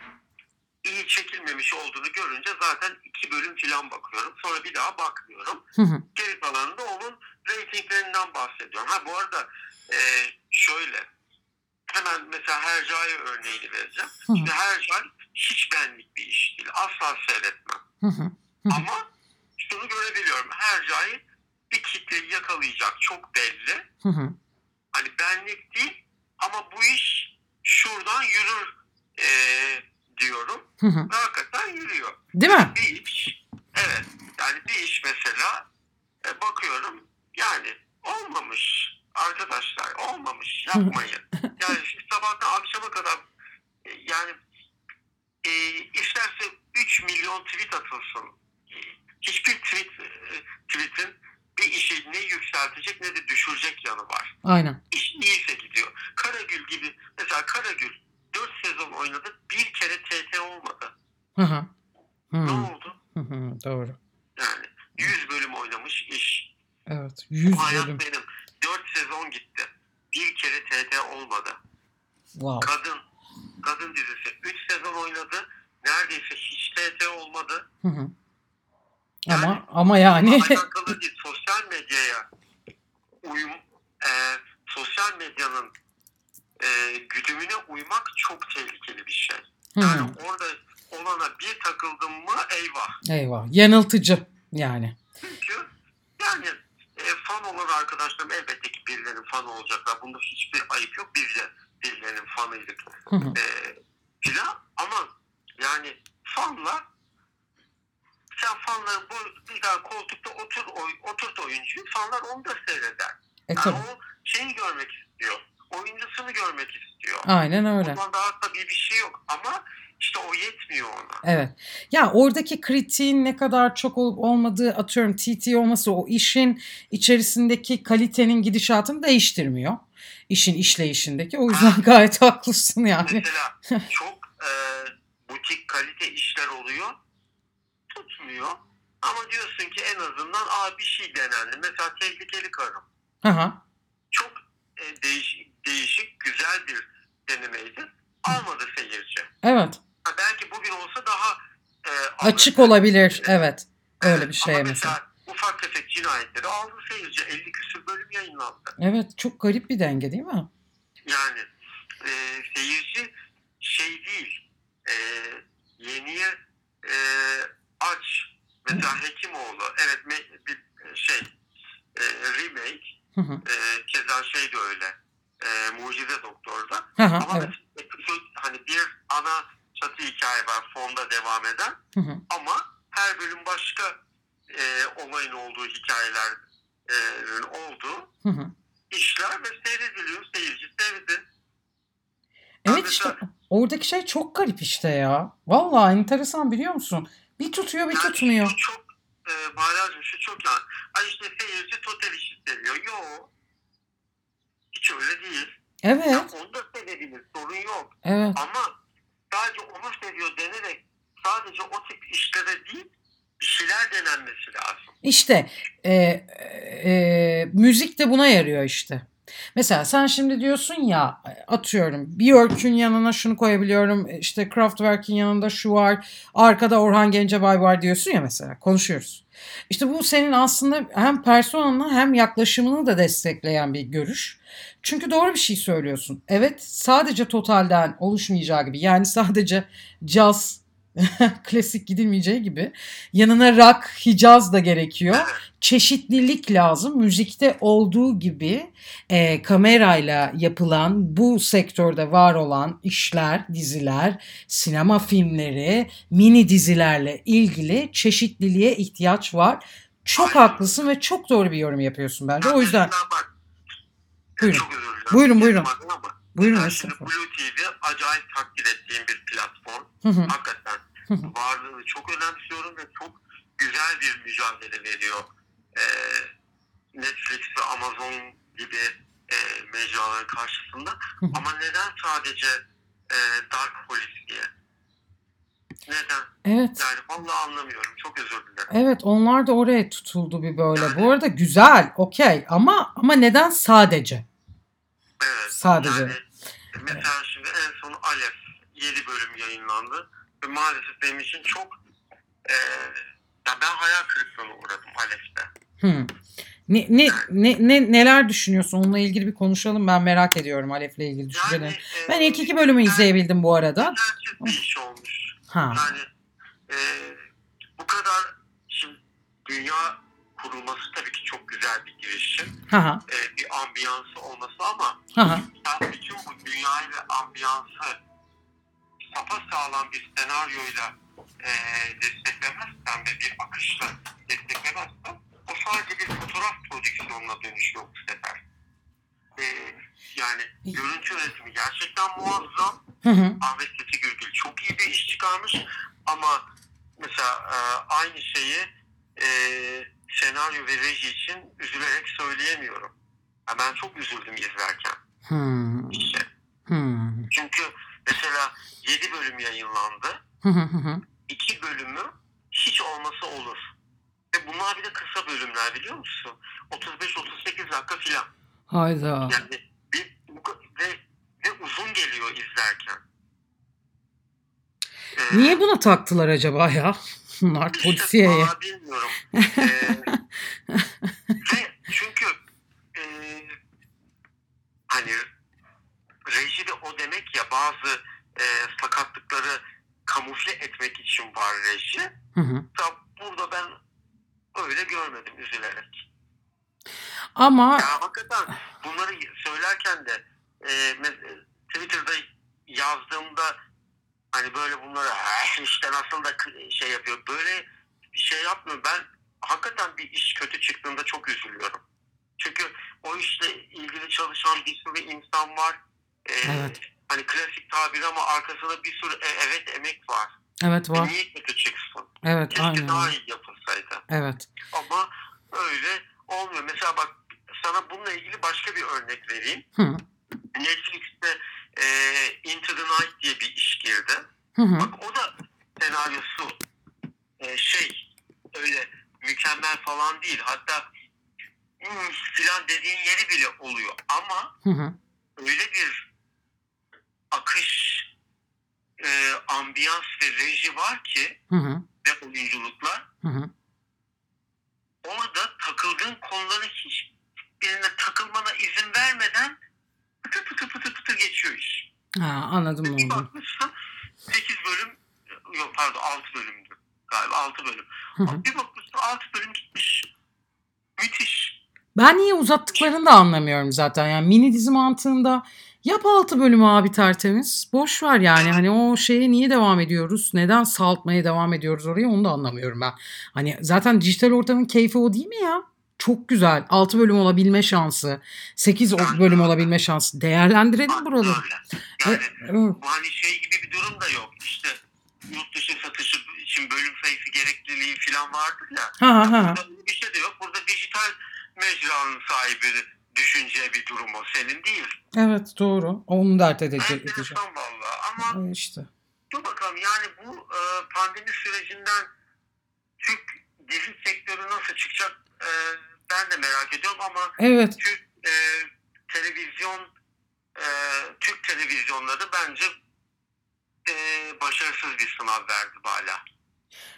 iyi çekilmemiş olduğunu görünce zaten iki bölüm falan bakıyorum. Sonra bir daha bakmıyorum. Hı hı, Geri kalanında onun reytinglerinden bahsediyorum. Ha bu arada e, şöyle hemen mesela Hercai örneğini vereceğim. Hı hı. Şimdi Hercai hiç benlik bir iş değil. Asla seyretmem. hı hı, Hı. Ama şunu görebiliyorum. Hercai bir kitleyi yakalayacak çok belli. hı hı, Hani benlik değil ama bu iş şuradan yürür eee, diyorum. hı hı. Ve hakikaten yürüyor. Değil mi? Bir iş, evet yani bir iş mesela e, bakıyorum yani olmamış arkadaşlar olmamış yapmayın. yani siz sabahtan akşama kadar e, yani e, isterse 3 milyon tweet atılsın. E, Hiçbir tweet e, tweetin bir işi ne yükseltecek ne de düşürecek yanı var. Aynen. İş iyiyse gidiyor. Karagül gibi mesela Karagül 4 sezon oynadı bir kere TT olmadı. Hı hı. Ne oldu? hı hı, Doğru. Yani 100 bölüm oynamış iş. Evet. 100 Bu hayat bölüm. benim. 4 sezon gitti. Bir kere TT olmadı. Wow. Kadın. Kadın dizisi. 3 sezon oynadı. Neredeyse hiç TT olmadı. Hı hı. Yani- Ama ama yani Alakalı değil. Sosyal medyaya uyum, e, sosyal medyanın e, güdümüne uymak çok tehlikeli bir şey. Hı Yani hı. orada olana bir takıldım mı eyvah. eyvah yanıltıcı yani. Çünkü yani e, fan olan arkadaşlarım elbette ki birilerinin fanı olacaklar. Bunda hiçbir ayıp yok. Biz de birilerinin fanıydık Hı hı. e, filan. Ama yani fanla sen fanların bu bir tane koltukta otur oy, oturt oyuncuyu fanlar onu da seyreder. E Yani tabii. o şeyi görmek istiyor. Oyuncusunu görmek istiyor. Aynen öyle. Bundan daha tabii bir şey yok ama işte o yetmiyor ona. Evet. Ya oradaki kritiğin ne kadar çok olup olmadığı atıyorum TT olması o işin içerisindeki kalitenin gidişatını değiştirmiyor. İşin işleyişindeki. O yüzden gayet haklısın yani. Mesela çok e, butik kalite işler oluyor. Tutmuyor. Ama diyorsun ki en azından Aa, bir şey denendi. Mesela tehlikeli karım. Aha. Çok e, değişik, değişik, güzel bir denemeydi. Almadı seyirci. Evet. Ha, belki bugün olsa daha e, Açık alırdı. olabilir. Evet. Öyle Evet, bir şeye ama mesela. ufak tefek cinayetleri aldı seyirci. 50 küsür bölüm yayınlandı. Evet. Çok garip bir denge değil mi? Yani e, seyirci şey değil. E, yeniye e, aç. Mesela Hekimoğlu. Evet me- bir şey e, remake. Hı hı. E, keza şey de öyle. E, Mucize Doktor'da. Hı hı, Ama evet. mesela episod, hani bir ana çatı hikaye var fonda devam eden. Hı hı. Ama her bölüm başka e, olayın olduğu hikayelerin olduğu Hı hı. işler ve seyrediliyor. Seyirci sevdi. Evet işte oradaki şey çok garip işte ya. Vallahi enteresan biliyor musun? Bir tutuyor bir Yani tutmuyor. Şu çok e, Bahar'cığım şu çok yani. Ay işte seyirci total işi seviyor. Yo. Hiç öyle değil. Evet, da sevebilir. Sorun yok. evet. Ama sadece onu seviyor denerek sadece o tip işlere değil bir şeyler denenmesi lazım. İşte e, e, müzik de buna yarıyor işte. Mesela sen şimdi diyorsun ya atıyorum Björk'ün yanına şunu koyabiliyorum işte Kraftwerk'in yanında şu var arkada Orhan Gencebay var diyorsun ya mesela konuşuyoruz. İşte bu senin aslında hem personanı hem yaklaşımını da destekleyen bir görüş. Çünkü doğru bir şey söylüyorsun. Evet sadece totalden oluşmayacağı gibi yani sadece caz klasik gidilmeyeceği gibi yanına rock, hicaz da gerekiyor. Çeşitlilik lazım. Müzikte olduğu gibi e, kamerayla yapılan bu sektörde var olan işler, diziler, sinema filmleri, mini dizilerle ilgili çeşitliliğe ihtiyaç var. Çok Aynen. haklısın ve çok doğru bir yorum yapıyorsun bence. O yüzden Buyurun. Buyurun, buyurun. Buyurun mesela şimdi. Blue TV acayip takdir ettiğim bir platform. Hı hı, Hakikaten. Varlığını çok önemsiyorum ve çok güzel bir mücadele veriyor. Ee, Netflix ve Amazon gibi e, mecraların karşısında. Ama neden sadece e, Dark Police diye? Neden? Evet. Yani vallahi anlamıyorum. Çok özür dilerim. Evet onlar da oraya tutuldu bir böyle. Bu arada güzel, okey ama ama neden sadece? Evet. Sadece. Yani mesela şimdi en son Alef 7 bölüm yayınlandı. Maalesef benim için çok e, ya ben hayal kırıklığına uğradım Alef'te. Hmm. Ne, ne, ne, ne, neler düşünüyorsun? Onunla ilgili bir konuşalım. Ben merak ediyorum Alef'le ilgili Yani düşüncelerini. e, Ben ilk iki bölümü izleyebildim bu arada. Bir iş olmuş. Ha. Yani e, bu kadar şimdi dünya kurulması tabii ki çok güzel bir girişim. Ha. E, bir ambiyansı olması ama ha. sen bütün bu dünyayı ve ambiyansı sapasağlam bir senaryoyla e, desteklemezsen ve bir akışla desteklemezsen o sadece bir fotoğraf prodüksiyonuna dönüşüyor bu sefer. E, yani görüntü üretimi gerçekten muazzam. Hı hı. Ahmet Fethi Gürgül çok iyi bir iş çıkarmış ama mesela e, aynı şeyi e, senaryo ve reji için üzülerek söyleyemiyorum. Ya ben çok üzüldüm izlerken. Hmm. işte. Hmm. Çünkü mesela 7 bölüm yayınlandı. Hı hı hı hı. 2 bölümü hiç olması olur. Ve bunlar bir de kısa bölümler biliyor musun? 35-38 dakika filan. Hayda. Yani bir, ve, ve uzun geliyor izlerken. Ee, Niye buna taktılar acaba ya? Bunlar işte polisiyeye. vallahi bilmiyorum. Ee, ve çünkü e, hani reji de o demek ya bazı e, sakatlıkları kamufle etmek için var reji. Hı hı. Ya burada ben öyle görmedim üzülerek. Ama Ya hakikaten bunları söylerken de e, Twitter'da yazdığımda hani böyle bunları "Eh, işte nasıl da şey yapıyor böyle bir şey yapmıyorum. Ben hakikaten bir iş kötü çıktığında çok üzülüyorum. Çünkü o işle ilgili çalışan bir sürü insan var. E, Evet. Hani klasik tabir ama arkasında bir sürü e, evet emek var. evet E, var. niye kötü çıksın? Evet Keşke aynen. daha iyi yapılsaydı. Evet. Ama öyle olmuyor. Mesela bak sana bununla ilgili başka bir örnek vereyim. Hı Netflix'te e, Into the Night diye bir iş girdi. hı. hı. Bak o da senaryosu e, şey öyle mükemmel falan değil. Hatta hmm, filan dediğin yeri bile oluyor. Ama Hı hı. öyle bir akış, e, ambiyans ve reji var ki Hı hı. ve oyunculuklar Hı hı. orada takıldığın konuların hiçbirine takılmana izin vermeden pıtı pıtı pıtı pıtı geçiyor iş. Ha, anladım Bir oldu. bakmışsın 8 bölüm yok pardon 6 bölümdü galiba 6 bölüm. Hı hı. Bir bakmışsın 6 bölüm gitmiş. Müthiş. Ben niye uzattıklarını da anlamıyorum zaten. Yani mini dizi mantığında yap 6 bölüm abi tertemiz. Boş ver yani. Hani o şeye niye devam ediyoruz? Neden saltmaya devam ediyoruz oraya onu da anlamıyorum ben. Hani zaten dijital ortamın keyfi o değil mi ya? Çok güzel. 6 bölüm olabilme şansı. 8 bölüm olabilme şansı. Değerlendirelim buraları. Öyle. Yani E, evet. bu hani şey gibi bir durum da yok. İşte yurt dışı satışı için bölüm sayısı gerekliliği falan vardır ya. Ha ha ha. Burada bir şey de yok. Burada dijital mecranın sahibi düşünce bir durum o. Senin değil. Evet doğru. Onu dert edecek. Enteresan valla. Ama E, işte. dur bakalım yani bu e, pandemi sürecinden Türk dizi sektörü nasıl çıkacak e, ben de merak ediyorum ama Evet. Türk e, televizyon e, Türk televizyonları bence e, başarısız bir sınav verdi hala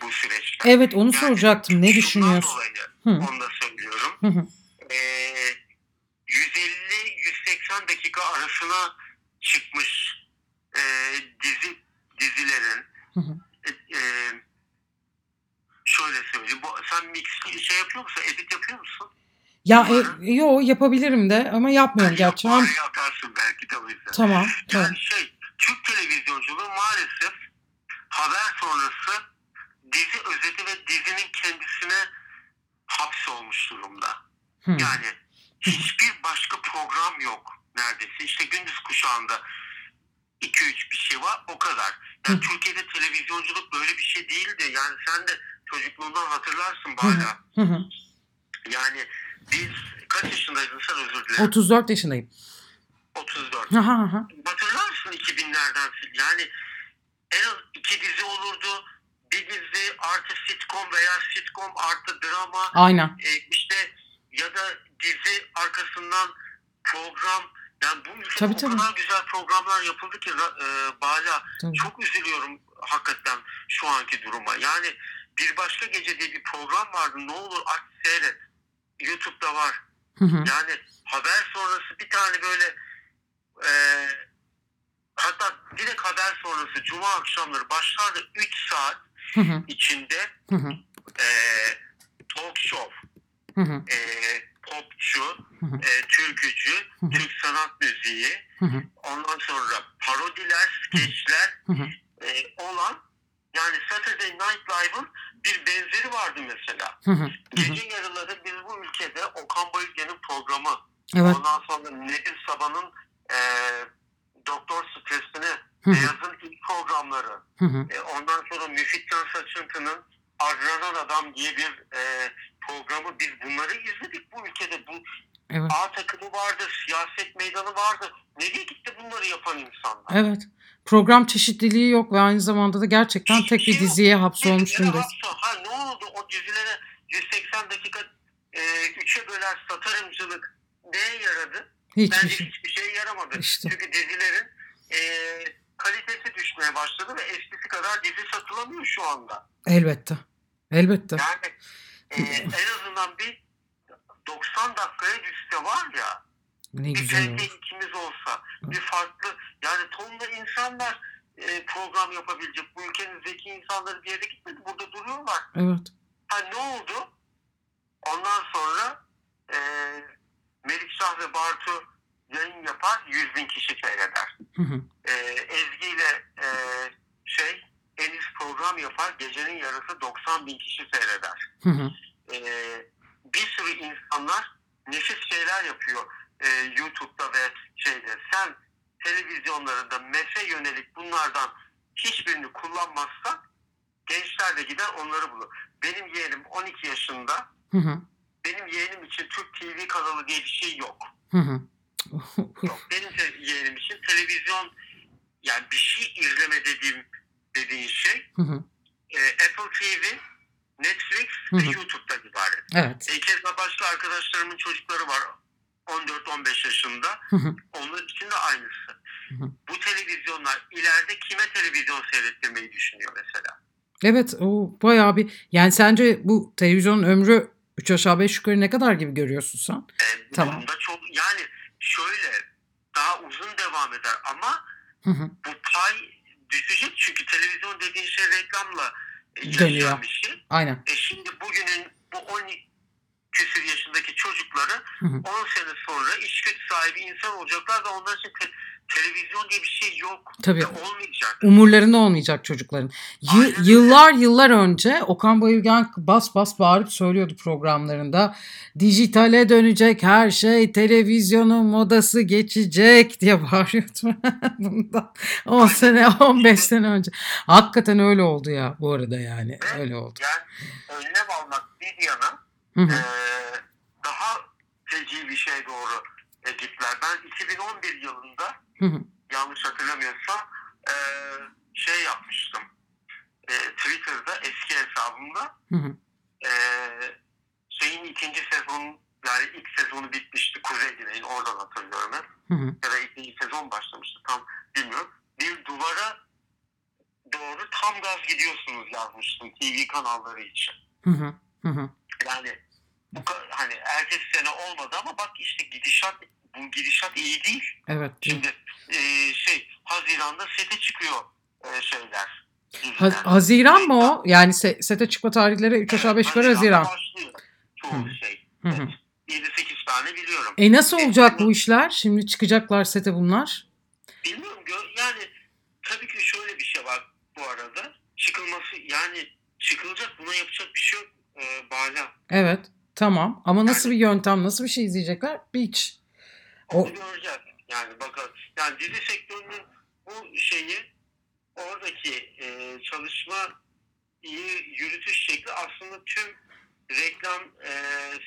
bu süreçte. Evet onu Yani soracaktım. Ne düşünüyorsun? dolayı Hı. onu da söylüyorum. Hı hı. E, 150-180 dakika arasına çıkmış e, dizi dizilerin Hı hı. e, e, şöyle söyleyeyim. Bu, sen mix şey yapıyor musun? Edit yapıyor musun? Ya e, yo yapabilirim de ama yapmıyorum gerçi. Ama- Araya atarsın belki de o yüzden. Tamam. tamam. Yani şey, Türk televizyonculuğu maalesef haber sonrası dizi özeti ve dizinin kendisine hapsolmuş durumda. Hı. Yani hiçbir başka program yok neredeyse. İşte gündüz kuşağında 2-3 bir şey var o kadar. Yani. Türkiye'de televizyonculuk böyle bir şey değildi. Yani sen de çocukluğundan hatırlarsın hı. Yani biz kaç yaşındaydın sen özür dilerim. 34 yaşındayım. 34. Ha ha ha. Hatırlarsın 2000'lerden yani en az iki dizi olurdu. Bir dizi artı sitcom veya sitcom artı drama Aynen. e, işte ya da dizi arkasından program yani bu Tabii, o tabii. kadar güzel programlar yapıldı ki e, Bala Tabii. çok üzülüyorum hakikaten şu anki duruma. Yani bir başka gece diye bir program vardı. Ne olur aç seyret. YouTube'da var. Hı hı. Yani haber sonrası bir tane böyle e, hatta direkt haber sonrası cuma akşamları başlardı 3 saat Hı hı. içinde Hı hı. e, talk show, Hı hı. e, popçu, e, türkücü. Türk sanat müziği, ondan sonra parodiler, skeçler e, olan yani Saturday Night Live'ın bir benzeri vardı mesela. Gece yarıları biz bu ülkede Okan Bayülgen'in programı Evet. Ondan sonra Nedim Sabah'ın e, Doktor Stresini. Beyaz'ın ilk programları, e, ondan sonra Müfit Can Saçıntı'nın Adranan Adam diye bir e, programı biz bunları izledik bu ülkede. Bu Evet. A takımı vardı, siyaset meydanı vardı. Nereye gitti bunları yapan insanlar? Evet. Program çeşitliliği yok ve aynı zamanda da gerçekten tek bir diziye hapsolmuş Dizilere durumdayız. hapso- Ha ne oldu o dizilere 180 dakika e, üçe böler satarımcılık neye yaradı? Hiçbir Bence şey. hiçbir şey yaramadı. İşte. Çünkü dizilerin e, kalitesi düşmeye başladı ve eskisi kadar dizi satılamıyor şu anda. Elbette. Elbette. Yani e, en azından bir 90 dakikaya düşse var ya Ne bir güzel olur. ikimiz olsa bir farklı yani tonla insanlar e, program yapabilecek. Bu ülkenin zeki insanları bir yere gitmedi. Burada duruyorlar. Evet. Ha ne oldu? Ondan sonra e, Melikşah ve Bartu yayın yapar 100 bin kişi seyreder. Hı hı. E, Ezgi ile e, şey Enis program yapar gecenin yarısı 90 bin kişi seyreder. Hı hı. E, bir sürü insanlar nefis şeyler yapıyor e, YouTube'da ve şeyde. Sen televizyonlarında mefe yönelik bunlardan hiçbirini kullanmazsan gençler de gider onları bulur. Benim yeğenim 12 yaşında. Hı hı. Benim yeğenim için Türk TV kanalı diye bir şey yok. Hı hı. Benim yeğenim için televizyon yani bir şey izleme dediğim dediğin şey Hı hı. e, Apple TV, Netflix Hı ve hı. YouTube'dan ibaret. Evet. E, keza başka arkadaşlarımın çocukları var 14-15 yaşında. Hı hı. Onlar için de aynısı. hı. Bu televizyonlar ileride kime televizyon seyrettirmeyi düşünüyor mesela? Evet o bayağı bir yani sence bu televizyonun ömrü 3 aşağı 5 yukarı ne kadar gibi görüyorsun sen? E, Tamam. çok yani şöyle daha uzun devam eder ama Hı hı. bu pay düşecek çünkü televizyon dediğin şey reklamla e, Dönüyor. bir şey. Aynen. E şimdi bugünün bu 10 küsür yaşındaki çocukları Hı hı. 10 sene sonra iş güç sahibi insan olacaklar ve onlar için te- televizyon diye bir şey yok. Tabii. Ve olmayacak. Umurlarında olmayacak çocukların. Y- Aynen yıllar yıllar önce Okan Bayülgen bas bas bağırıp söylüyordu programlarında. Dijitale dönecek her şey, televizyonun modası geçecek diye bağırıyordu. Bundan 10 sene, 15 sene önce. Hakikaten öyle oldu ya bu arada yani. Öyle oldu. Yani önlem almak bir yana e, daha feci bir şey doğru e, gittiler. Ben 2011 yılında Hı hı. yanlış hatırlamıyorsam e, şey yapmıştım. E, Twitter'da eski hesabımda Hı hı. e, şeyin ikinci sezon yani ilk sezonu bitmişti Kuzey Güney'in oradan hatırlıyorum. Hı hı. Ya da ikinci sezon başlamıştı tam bilmiyorum. Bir duvara doğru tam gaz gidiyorsunuz yazmıştım TV kanalları için. Hı hı. Hı hı. Yani bu hani ertesi sene olmadı ama bak işte gidişat bu gidişat iyi değil. Evet. Şimdi e, şey Haziran'da sete çıkıyor e, şeyler. Ha-. Haziran mı o? Yani se- sete çıkma tarihleri 3 aşağı 5 yukarı Haziran. başlıyor çoğu Hı. şey. Hı hı. 7-8 tane biliyorum. E nasıl olacak bu işler? Şimdi çıkacaklar sete bunlar. Bilmiyorum yani tabii ki şöyle bir şey var bu arada. Çıkılması yani çıkılacak buna yapacak bir şey yok e, Bala. Evet. Tamam. Ama nasıl bir yöntem, nasıl bir şey izleyecekler? Hiç. O- göreceğiz. Yani bakalım. Yani dizi sektörünün bu şeyi oradaki e, çalışma iyi yürütüş şekli aslında tüm reklam, e,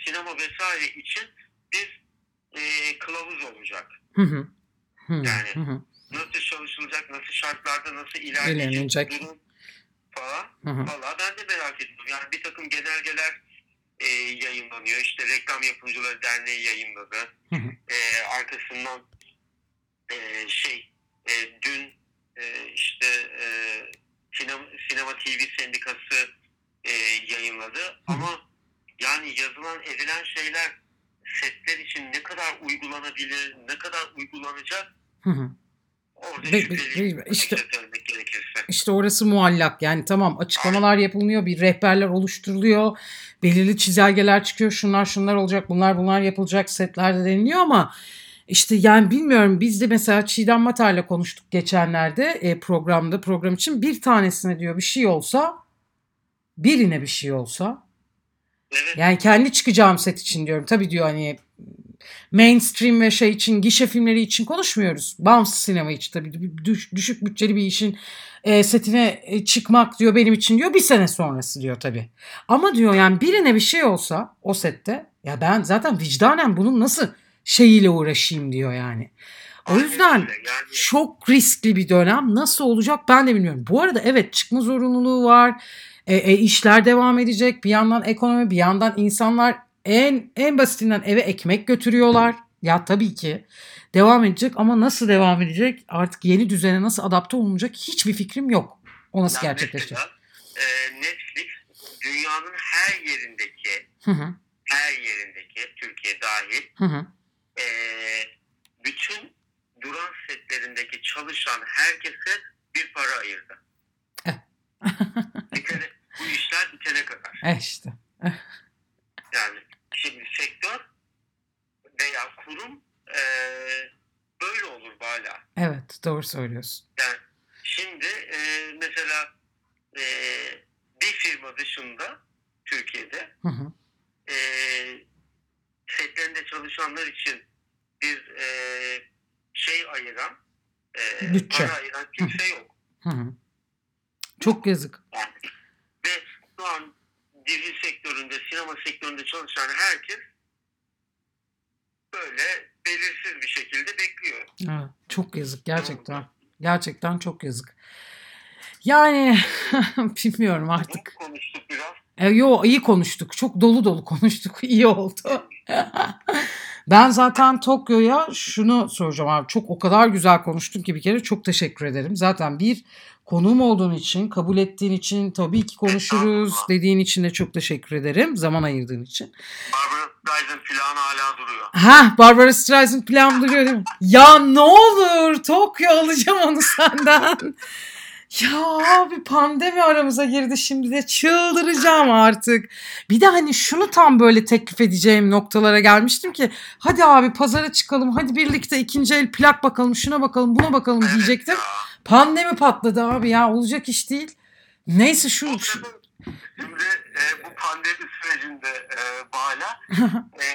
sinema vesaire için bir e, kılavuz olacak. Hı hı. Hı Yani hı hı. Nasıl çalışılacak, nasıl şartlarda nasıl ilerleyecek İlerleyecek. durum falan. Hı hı. Valla ben de merak ediyorum. Yani bir takım genelgeler e, yayınlanıyor. İşte Reklam Yapımcıları Derneği yayınladı. E, arkasından e, şey e, dün e, işte e, sinema, sinema TV Sendikası e, yayınladı. Ama yani yazılan edilen şeyler setler için ne kadar uygulanabilir, ne kadar uygulanacak Hı hı. Orada Ve- şüpheliyim. ve- işte-. İşte orası muallak. Yani tamam açıklamalar yapılıyor, bir rehberler oluşturuluyor, belirli çizelgeler çıkıyor, şunlar şunlar olacak, bunlar bunlar yapılacak setlerde deniliyor ama işte yani bilmiyorum biz de mesela Çiğdem Mater'le konuştuk geçenlerde e, programda program için bir tanesine diyor bir şey olsa birine bir şey olsa Evet. yani kendi çıkacağım set için diyorum. Tabii diyor hani mainstream ve şey için gişe filmleri için konuşmuyoruz. Bağımsız sinema için tabii düş- düşük bütçeli bir işin e, setine e, çıkmak diyor benim için diyor bir sene sonrası diyor tabii. Ama diyor yani birine bir şey olsa o sette ya ben zaten vicdanen bunun nasıl şeyiyle uğraşayım diyor yani. O yüzden. Yani çok riskli bir dönem. Nasıl olacak ben de bilmiyorum. Bu arada evet çıkma zorunluluğu var. E, e, işler devam edecek. Bir yandan ekonomi, bir yandan insanlar en en basitinden eve ekmek götürüyorlar. Ya tabii ki devam edecek ama nasıl devam edecek? Artık yeni düzene nasıl adapte olunacak hiçbir fikrim yok. O nasıl yani gerçekleşecek? e, Netflix dünyanın her yerindeki Hı hı. her yerindeki Türkiye dahil Hı hı. e, bütün duran setlerindeki çalışan herkese bir para ayırdı. Eh. bitene, bu işler bitene kadar. E işte. Yani şimdi sektör veya kurum e, böyle olur hala. Evet doğru söylüyorsun. Yani şimdi e, mesela e, bir firma dışında Türkiye'de Hı hı. e, setlerinde çalışanlar için bir e, şey ayıran e, Bütçe. para ayıran kimse yok. Hı hı. Çok yazık. Yani. Ve şu an dizi sektöründe, sinema sektöründe çalışan herkes böyle belirsiz bir şekilde bekliyor. Evet, çok yazık gerçekten. Gerçekten çok yazık. Yani bilmiyorum artık. Çok konuştuk biraz. E, yo iyi konuştuk. Çok dolu dolu konuştuk. İyi oldu. ben zaten Tokyo'ya şunu soracağım abi. Çok o kadar güzel konuştun ki bir kere çok teşekkür ederim. Zaten bir konuğum olduğun için, kabul ettiğin için, tabii ki konuşuruz dediğin için de çok teşekkür ederim. Zaman ayırdığın için. Barbara Streisand planı hala duruyor. Ha Barbara Streisand plan duruyor değil mi? Ya ne olur Tokyo alacağım onu senden. Ya abi pandemi aramıza girdi şimdi de çıldıracağım artık. Bir de hani şunu tam böyle teklif edeceğim noktalara gelmiştim ki hadi abi pazara çıkalım hadi birlikte ikinci el plak bakalım şuna bakalım buna bakalım diyecektim. Pandemi patladı abi ya olacak iş değil. Neyse şu, şu- Şimdi e, bu pandemi sürecinde e, Bala e,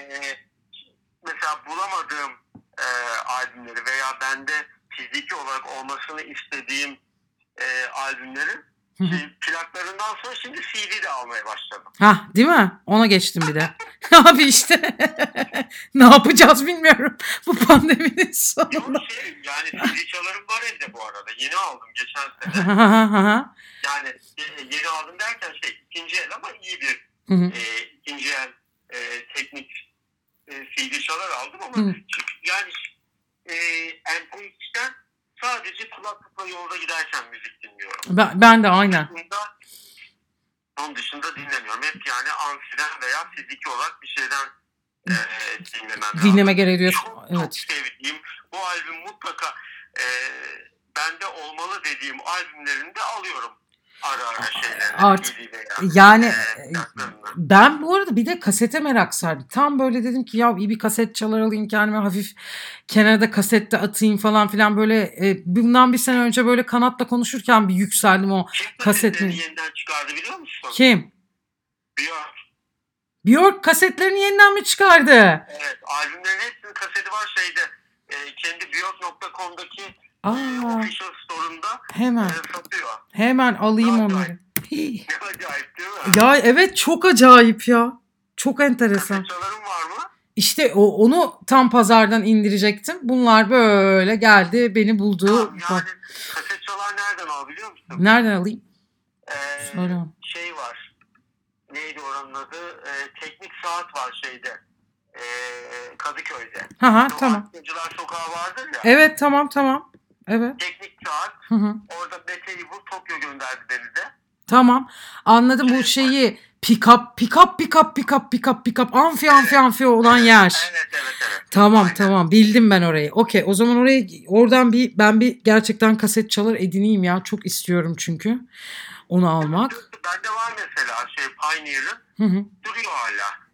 mesela bulamadığım e, albümleri veya bende fiziki olarak olmasını istediğim e, albümlerin plaklarından sonra şimdi CD de almaya başladım. Ha değil mi? Ona geçtim bir de. Abi işte ne yapacağız bilmiyorum bu pandeminin sonunda. Yok şey yani CD çalarım var evde bu arada. Yeni aldım geçen sene. Yani e, yeni aldım derken şey ikinci el ama iyi bir e, ikinci el e, teknik e, CD çalar aldım ama yani e, MP3'ten sadece kulaklıkla yolda giderken müzik dinliyorum. ben, ben de aynen. Onun dışında dinlemiyorum. Hep yani amfiden veya fiziki olarak bir şeyden e, dinlemem lazım. Dinleme gereği duyuyorsun. Çok, Evet. çok sevdiğim bu albüm mutlaka e, bende olmalı dediğim albümlerini de alıyorum ara ara şeylerini. Art- Yani e, plaklarını. ben bu arada bir de kasete merak sardım. Tam böyle dedim ki ya iyi bir kaset çalar alayım kendime hafif kenarda kasette atayım falan filan böyle e, bundan bir sene önce böyle kanatla konuşurken bir yükseldim o Kim kasetini- yeniden çıkardı biliyor musun? kim? Björk. Björk kasetlerini yeniden mi çıkardı? Evet albümlerin hepsinin kaseti var şeyde. E, kendi björk.com'daki e, Aa official store'unda e, hemen satıyor. hemen alayım Ne onları. Hii. Ne acayip değil mi? Ya evet çok acayip ya. Çok enteresan. Kasetçaların var mı? İşte o, onu tam pazardan indirecektim. Bunlar böyle geldi beni buldu. Tamam, yani Bak, kasetçalar nereden al biliyor musun? nereden alayım? Ee, Söyle. şey var. Neydi oranın adı? Ee, teknik saat var şeyde. Ee, Kadıköy'de. Ha ha Bu tamam. Sokağı vardır ya. Evet tamam tamam. Evet. Teknik. Hı hı. Orada Mete'yi bu Tokyo gönderdi beni de. Tamam. Anladım bu şeyi pick up pick up pick up pick up pick up pick up amfi amfi amfi olan yer. Evet evet evet. Tamam Aynen. tamam bildim ben orayı. Okey o zaman oraya oradan bir ben bir gerçekten kaset çalar edineyim ya. Çok istiyorum çünkü onu almak. Bende var mesela şey Pioneer'ın duruyor hala.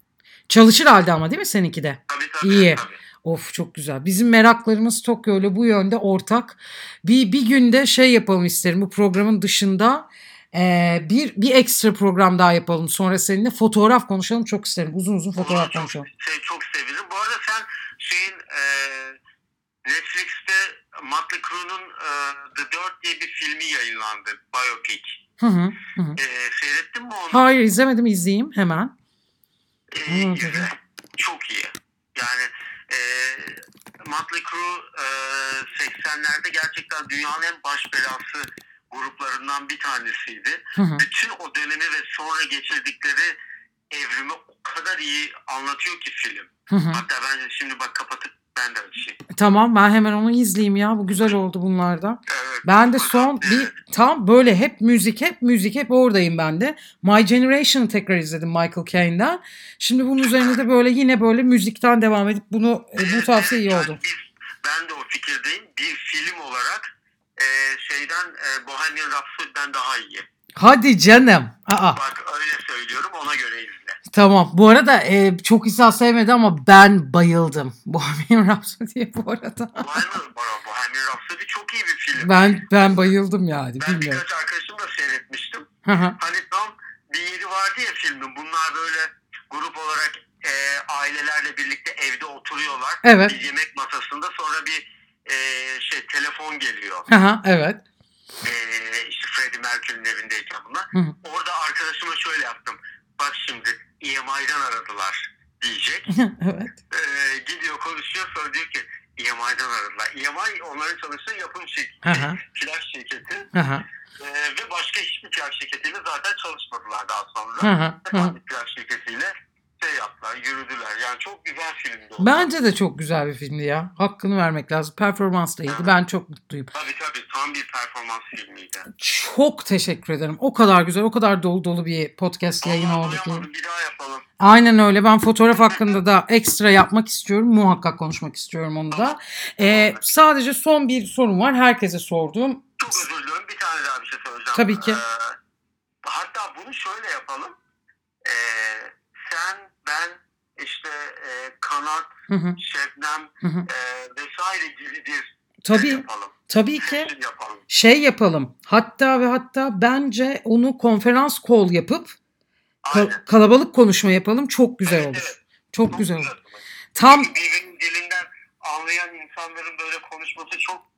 Çalışır halde ama değil mi seninki de? Tabii tabii. İyi. tabii. Of çok güzel. Bizim meraklarımız Tokyo ile bu yönde ortak. Bir bir günde şey yapalım isterim bu programın dışında. Ee, bir bir ekstra program daha yapalım. Sonra seninle fotoğraf konuşalım çok isterim. Uzun uzun fotoğraf çok, konuşalım. şey, çok sevinirim. Bu arada sen şeyin e, Netflix'te Mötley Crue'nun e, The Dirt diye bir filmi yayınlandı. Biopic. Hı hı, hı. E, seyrettin mi onu? Hayır izlemedim izleyeyim hemen. E, izle. Çok iyi. Yani e, Mötley Crüe e, 80'lerde gerçekten dünyanın en baş belası gruplarından bir tanesiydi. Hı hı. Bütün o dönemi ve sonra geçirdikleri evrimi o kadar iyi anlatıyor ki film. Hı hı. Hatta ben şimdi bak kapatıp ben de açayım. Tamam ben hemen onu izleyeyim ya. Bu güzel oldu bunlarda. Evet, Ben de son bir tam böyle hep müzik hep müzik hep oradayım ben de. My Generation'ı tekrar izledim Michael Caine'den. Şimdi bunun üzerine de böyle yine böyle müzikten devam edip bunu e, bu tavsiye iyi oldu. biz- ben de o fikirdeyim. Bir film olarak e, şeyden e, Bohemian Rhapsody'den daha iyi. Hadi canım. Aa, Bak öyle söylüyorum ona göre izle. Tamam. Bu arada e, çok insan sevmedi ama ben bayıldım. Bohemian Rhapsody'ye bu arada. Bohemian, Bohemian Rhapsody çok iyi bir film. Ben ben bayıldım yani Ben bilmiyorum. birkaç arkadaşımla seyretmiştim. Hı hı. Hani tam bir yeri vardı ya filmin. Bunlar böyle grup olarak e, ailelerle birlikte evde oturuyorlar. Evet. Bir yemek masasında sonra bir e, şey telefon geliyor. Hı hı, evet. E, işte Freddie Mercury'nin evindeyken bunlar. Hı hı. Orada arkadaşıma şöyle yaptım. Bak şimdi EMI'den aradılar diyecek. evet. E, gidiyor konuşuyor sonra diyor ki EMI'den aradılar. EMI onların çalıştığı yapım şirketi. hı. Plak şirketi. E, ve başka hiçbir plak şirketiyle zaten çalışmadılar daha sonra. Hı. Hangi plak şirketiyle şey yaptılar, yürüdüler. Yani çok güzel filmdi o. Bence de çok güzel bir filmdi ya. Hakkını vermek lazım. Performans da iyiydi. Ben çok mutluyum. Tabii tabii tam bir performans filmiydi. Çok teşekkür ederim. O kadar güzel, o kadar dolu dolu bir podcast yayın oldu ki. Bir daha yapalım. Aynen öyle. Ben fotoğraf hakkında da ekstra yapmak istiyorum. Muhakkak konuşmak istiyorum onu da. Ee, sadece son bir sorum var. Herkese sorduğum. Çok özür diliyorum. Bir tane daha bir şey Tabii ki. Ee, hatta bunu şöyle yapalım. Ee, ben, işte e, Kanat, Hı hı, Şebnem hı hı. e, vesaire gibi bir Tabii, şey yapalım. tabii ki. Yapalım. Şey yapalım. Hatta ve hatta bence onu konferans call yapıp ka- Aynen. kalabalık konuşma yapalım. Çok güzel Evet, olur. evet. Çok Çok güzel olur. Tam birbirinin dilinden anlayan insanların böyle konuşması çok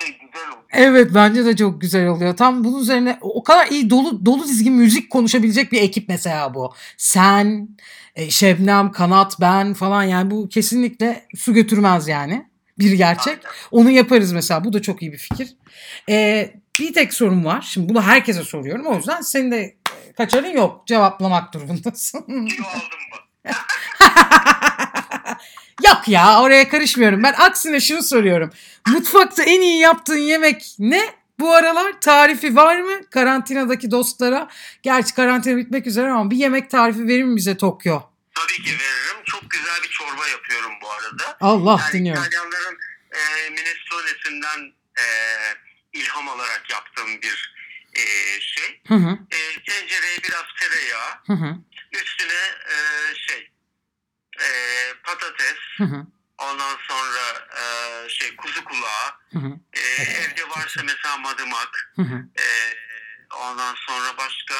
şey güzel olur. Evet bence de çok güzel oluyor. Tam bunun üzerine o kadar iyi dolu dolu dizgin müzik konuşabilecek bir ekip mesela bu. Sen, e, Şebnem, Kanat, ben falan yani bu kesinlikle su götürmez yani. Bir gerçek. Aynen. Onu yaparız mesela. Bu da çok iyi bir fikir. Ee, bir tek sorum var. Şimdi bunu herkese soruyorum. O yüzden senin de e, kaçarın yok. Cevaplamak durumundasın. Kilo aldım mı? Yok ya oraya karışmıyorum. Ben aksine şunu soruyorum. Mutfakta en iyi yaptığın yemek ne? Bu aralar tarifi var mı karantinadaki dostlara? Gerçi karantina bitmek üzere ama bir yemek tarifi verir mi bize Tokyo? Tabii ki veririm. Çok güzel bir çorba yapıyorum bu arada. Allah yani dinliyorum. İtalyanların e, minestrone'sinden e, ilham alarak yaptığım bir e, şey. Hı hı, E, tencereye biraz tereyağı, hı hı, üstüne e, şey e, patates, hı hı, ondan sonra e, şey kuzu kulağı, hı hı, e, evde varsa mesela madımak, hı hı. e, ondan sonra başka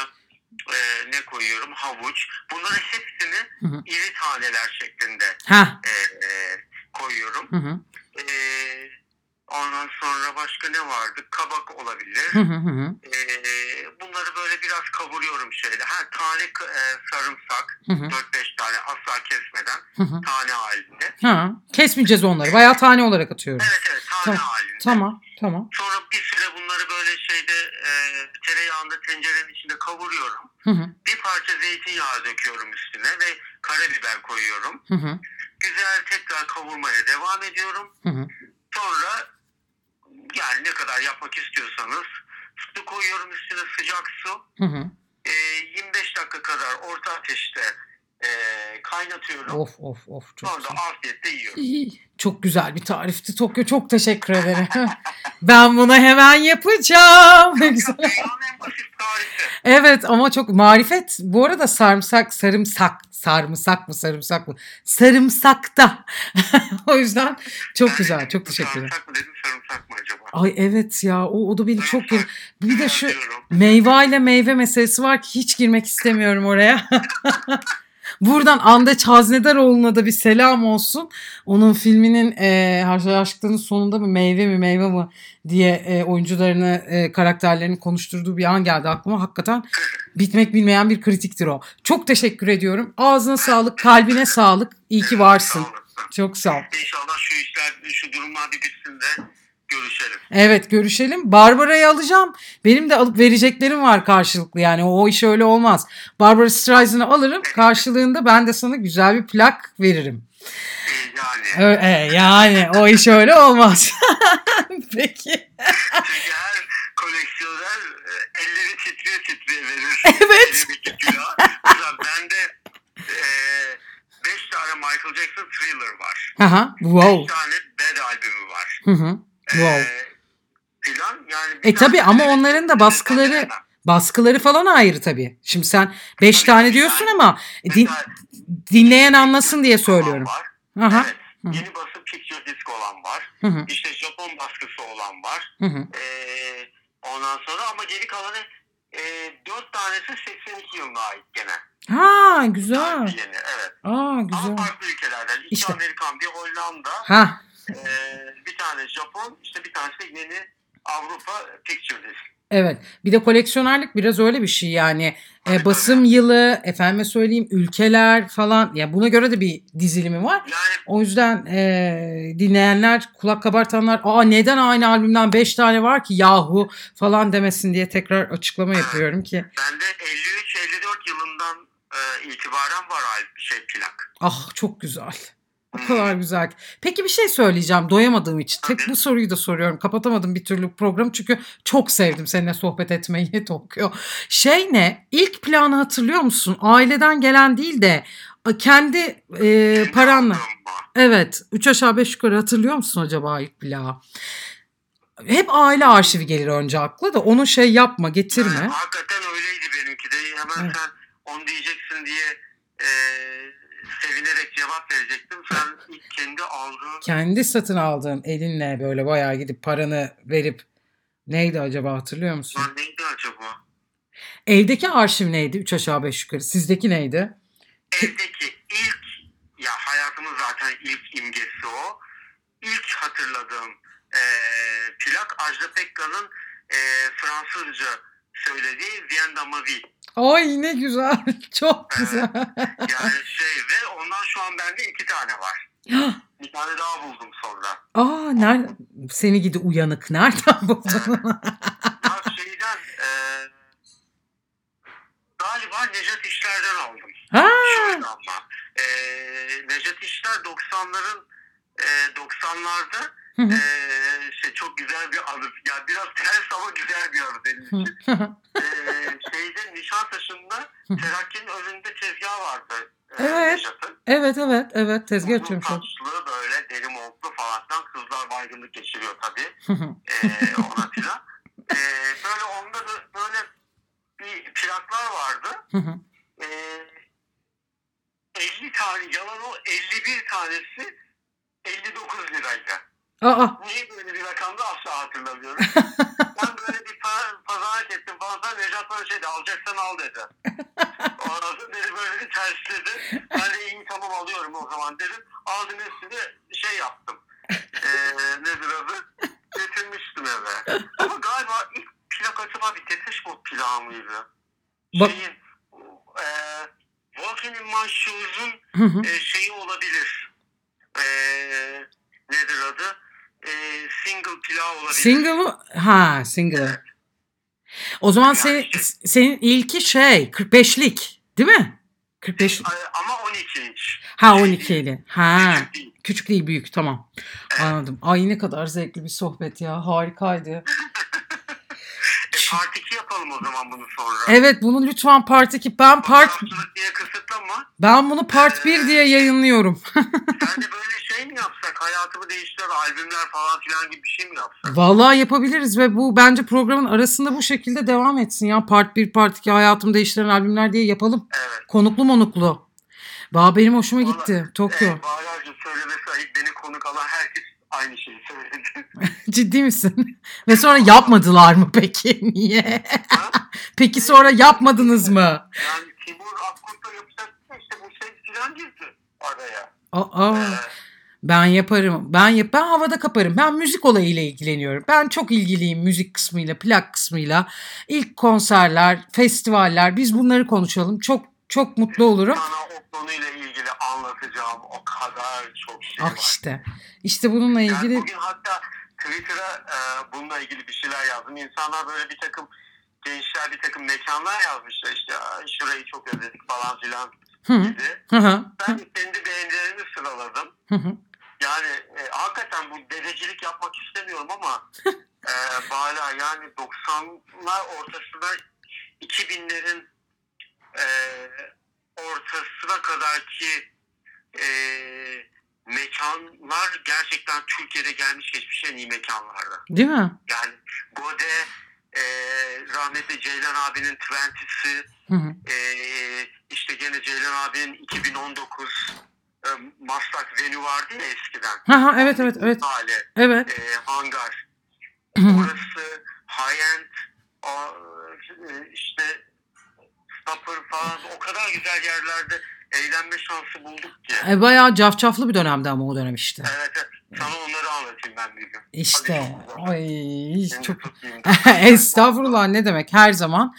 e, ne koyuyorum? Havuç. Bunların hepsini Hı hı. iri taneler şeklinde Ha, e, e, koyuyorum. hı hı, E, ondan sonra başka ne vardı? Kabak olabilir. hı hı, hı hı, E, bunları böyle biraz kavuruyorum şeyde. Ha tane e, sarımsak, hı hı, 4-5 tane asla kesmeden hı hı. tane halinde. Ha, kesmeyeceğiz onları. Bayağı tane olarak atıyoruz. Evet evet tane Tamam, halinde. Tamam, tamam. Sonra bir süre bunları böyle şeyde e, tereyağında tencerenin içinde kavuruyorum. Hı hı, Bir parça zeytinyağı döküyorum üstüne ve karabiber koyuyorum. hı hı, Güzel tekrar kavurmaya devam ediyorum. hı hı. Sonra yani ne kadar yapmak istiyorsanız su koyuyorum üstüne sıcak su. Hı hı. E, 25 dakika kadar orta ateşte e, kaynatıyorum. Of of of çok Sonra da güzel. afiyetle yiyorum. İyi. Çok güzel bir tarifti Tokyo. Çok teşekkür ederim. ben bunu hemen yapacağım. Ne güzel. Evet ama çok marifet. Bu arada sarımsak, sarımsak, sarımsak mı sarımsak mı? Sarımsakta. o yüzden çok Ben güzel. Çok teşekkür ederim. Sarımsak mı dedim sarımsak mı acaba? Ay evet ya o, o da beni çok gir. Bir de şu meyve ile meyve meselesi var ki hiç girmek istemiyorum oraya. Buradan Andeç Haznedaroğlu'na da bir selam olsun. Onun filminin e, Aşklar'ın sonunda mı meyve mi meyve mi diye e, oyuncularını e, karakterlerini konuşturduğu bir an geldi aklıma. Hakikaten bitmek bilmeyen bir kritiktir o. Çok teşekkür ediyorum. Ağzına sağlık, kalbine sağlık. İyi ki varsın. Çok sağ ol. İnşallah şu işler, şu durumlar bir bitsin de görüşelim. Evet görüşelim. Barbara'yı alacağım. Benim de alıp vereceklerim var karşılıklı yani o iş öyle olmaz. Barbara Streisand'ı alırım karşılığında ben de sana güzel bir plak veririm. Ee, Yani Ö- e, yani o iş öyle olmaz. Peki. çünkü her koleksiyoner e, elleri titriye titriye verir. Evet. Mesela bende 5 tane Michael Jackson Thriller var. Aha, 5 wow. tane Bad albümü var. Hı hı. Wow. Ee, filan yani E tane ama onların da baskıları baskıları falan ayrı tabii. Şimdi sen 5 Tabii, tane diyorsun ama din- dinleyen anlasın diye söylüyorum. Aha. Evet. Hı. Yeni basım picture disc olan var. Hı hı. İşte Japon baskısı olan var. Hı hı. Ee, ondan sonra ama geri kalanı e, 4 tanesi 82 yılına ait gene. Ha güzel. Yeni, evet. Aa Ama güzel. farklı ülkelerden. İki İşte. Amerikan, bir Hollanda, Ha bir tane Japon, işte bir tanesi de yeni Avrupa picture disc. Evet. Bir de koleksiyonerlik biraz öyle bir şey yani. E, basım yılı, efendime söyleyeyim ülkeler falan. Ya buna göre de bir dizilimi var. Yani O yüzden e, dinleyenler, kulak kabartanlar, "Aa neden aynı albümden 5 tane var ki yahu?" falan demesin diye tekrar açıklama yapıyorum ki. bende 53-54 yılından e, itibaren var şey plak. Ah çok güzel. O kadar güzel. ki. Peki bir şey söyleyeceğim doyamadığım için. Tek bu soruyu da soruyorum. Kapatamadım bir türlü programı çünkü çok sevdim seninle sohbet etmeyi Tokyo. Şey ne? İlk planı hatırlıyor musun? Aileden gelen değil de kendi e, paranla. Evet. Üç aşağı beş yukarı hatırlıyor musun acaba ilk plağı? hep aile arşivi gelir önce akla da onu şey yapma getirme. Yani hakikaten öyleydi benimki de. Hemen Evet. sen onu diyeceksin diye e, sevinerek cevap verecektim. Sen ilk kendi aldığın Kendi satın aldığın elinle böyle bayağı gidip paranı verip neydi acaba hatırlıyor musun? lan neydi acaba? Evdeki arşiv neydi? Üç aşağı beş yukarı. Sizdeki neydi? Evdeki ilk ya hayatımın zaten ilk imgesi o. İlk hatırladığım e, plak Ajda Pekkan'ın e, Fransızca söylediği Vienda Ma Vie. Ay ne güzel. Çok güzel. Yani şey ve ondan şu an bende iki tane var. Bir tane daha buldum sonra. Aa nerede? Seni gidi uyanık. Nereden buldun? Şeyden e, galiba Nejat İşler'den aldım. ha, Şöyle ama. E, Nejat İşler 90'ların e, 90'larda Hı hı. E, şey çok güzel bir anı. Ya biraz ters ama güzel bir anı benim için. e, şeyde Nişantaşı'nda Terakki'nin önünde tezgah vardı. E, Evet. Nejat'ın. evet evet evet tezgah açıyormuş. saçlı böyle deri montlu falan filan kızlar baygınlık geçiriyor tabii ee, ona filan. Ee, böyle onda da böyle bir plaklar vardı. Ee, 50 tane yalan o 51 tanesi 59 liraydı. Aa, Niye böyle bir rakamda asla hatırlamıyorum. ben böyle bir pa- pazarlık ettim falan filan Necat bana şeydi alacaksan al dedi. Ondan sonra beni böyle bir tersledi. Ben de iyi tamam alıyorum o zaman dedim. Aldım üstüne şey yaptım. Ee, nedir adı? Getirmiştim eve. Ama galiba ilk plak acaba bir Depeche Mode plağı mıydı? Bak- Şeyin, e, Walking in My Shoes'un e, şeyi olabilir. E, nedir adı? E, single plağı olabilir. Single mı? Ha single. O zaman Yani senin, şey- senin ilki şey 45'lik değil mi? 45 E, Ama 12 inç. ha Şey 12'li. Ha Küçük değil. küçük değil büyük tamam. Anladım. Ay ne kadar zevkli bir sohbet ya. Harikaydı. E, part 2 yapalım o zaman bunu sonra. Evet bunu lütfen part 2 ben part diye kısıtlama. ben bunu part 1 diye yayınlıyorum. Sen de böyle şey mi yapsak? Hayatımı değiştiren albümler falan filan gibi bir şey mi yapsak? Vallahi yapabiliriz ve bu bence programın arasında bu şekilde devam etsin ya. Part 1, part 2 hayatımı değiştiren albümler diye yapalım. Evet. Konuklu monuklu. Valla benim hoşuma gitti. Vallahi- Tokyo. Evet, Bağlarca söylemesi ayıp beni konuk alan herkes aynı şeyi söyledi. Ciddi misin? Ve sonra yapmadılar mı peki? Niye? Ha? Peki sonra yapmadınız mı? yani Timur Akkurt'la yapacaktı işte bu şey filan girdi araya. Aa, Ee, ben yaparım. Ben yap ben havada kaparım. Ben müzik olayıyla ilgileniyorum. Ben çok ilgiliyim müzik kısmıyla, plak kısmıyla. İlk konserler, festivaller biz bunları konuşalım. Çok çok mutlu olurum. sana o konuyla ilgili anlatacağım o kadar çok şey Ah var. işte. İşte bununla Yani ilgili bugün hatta Twitter'a e, bununla ilgili bir şeyler yazdım. İnsanlar böyle bir takım gençler bir takım mekanlar yazmışlar işte "Aa, şurayı çok özledik falan filan Hı hı. gibi. Hı hı. Ben kendi beğenilerimi sıraladım. Hı hı. Yani e, hakikaten bu dedecilik yapmak istemiyorum ama e, hala yani 90'lar ortasına 2000'lerin e, ortasına kadar ki e, mekanlar gerçekten Türkiye'de gelmiş geçmiş en iyi mekanlardı. Değil mi? Yani Gode, e, rahmetli Ceylan abinin Twenty'si, Hı hı. e, işte gene Ceylan abinin 2019 e, Maslak Venue vardı ya eskiden. Ha ha evet evet evet. Hali, Evet. e, hangar. Orası high end o, e, işte Stopper falan o kadar güzel yerlerde eğlenme şansı bulduk ki. E, bayağı cafcaflı bir dönemdi ama o dönem işte. Evet, evet. Sana onları anlatayım ben bir gün. İşte. Ay Seni çok. Estağfurullah ne demek her zaman.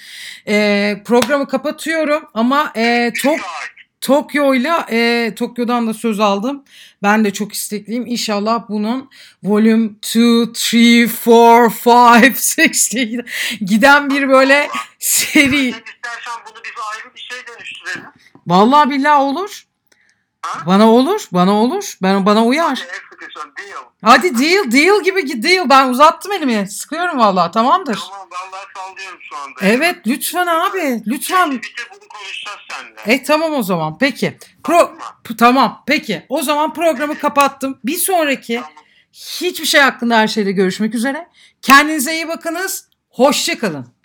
Ee, programı kapatıyorum ama e, Tok Tokyo'yla e, Tokyo'dan da söz aldım. Ben de çok istekliyim. İnşallah bunun volume 2, 3, 4, 5, 6 diye giden- bir böyle seri. Sen istersen bunu biz ayrı bir şey dönüştürelim. Vallahi billahi olur. Ha? Bana olur. Bana olur. Ben bana uyar. Hadi deal deal gibi deal. Ben uzattım elimi. Sıkıyorum vallahi tamamdır. Tamam vallahi sallıyorum şu anda. Evet lütfen abi. Lütfen. Bir de bunu konuşacağız seninle. E tamam o zaman. Peki. Pro Tamam tamam. Peki. O zaman programı kapattım. Bir sonraki Tamam. hiçbir şey hakkında her şeyde görüşmek üzere. Kendinize iyi bakınız. Hoşçakalın.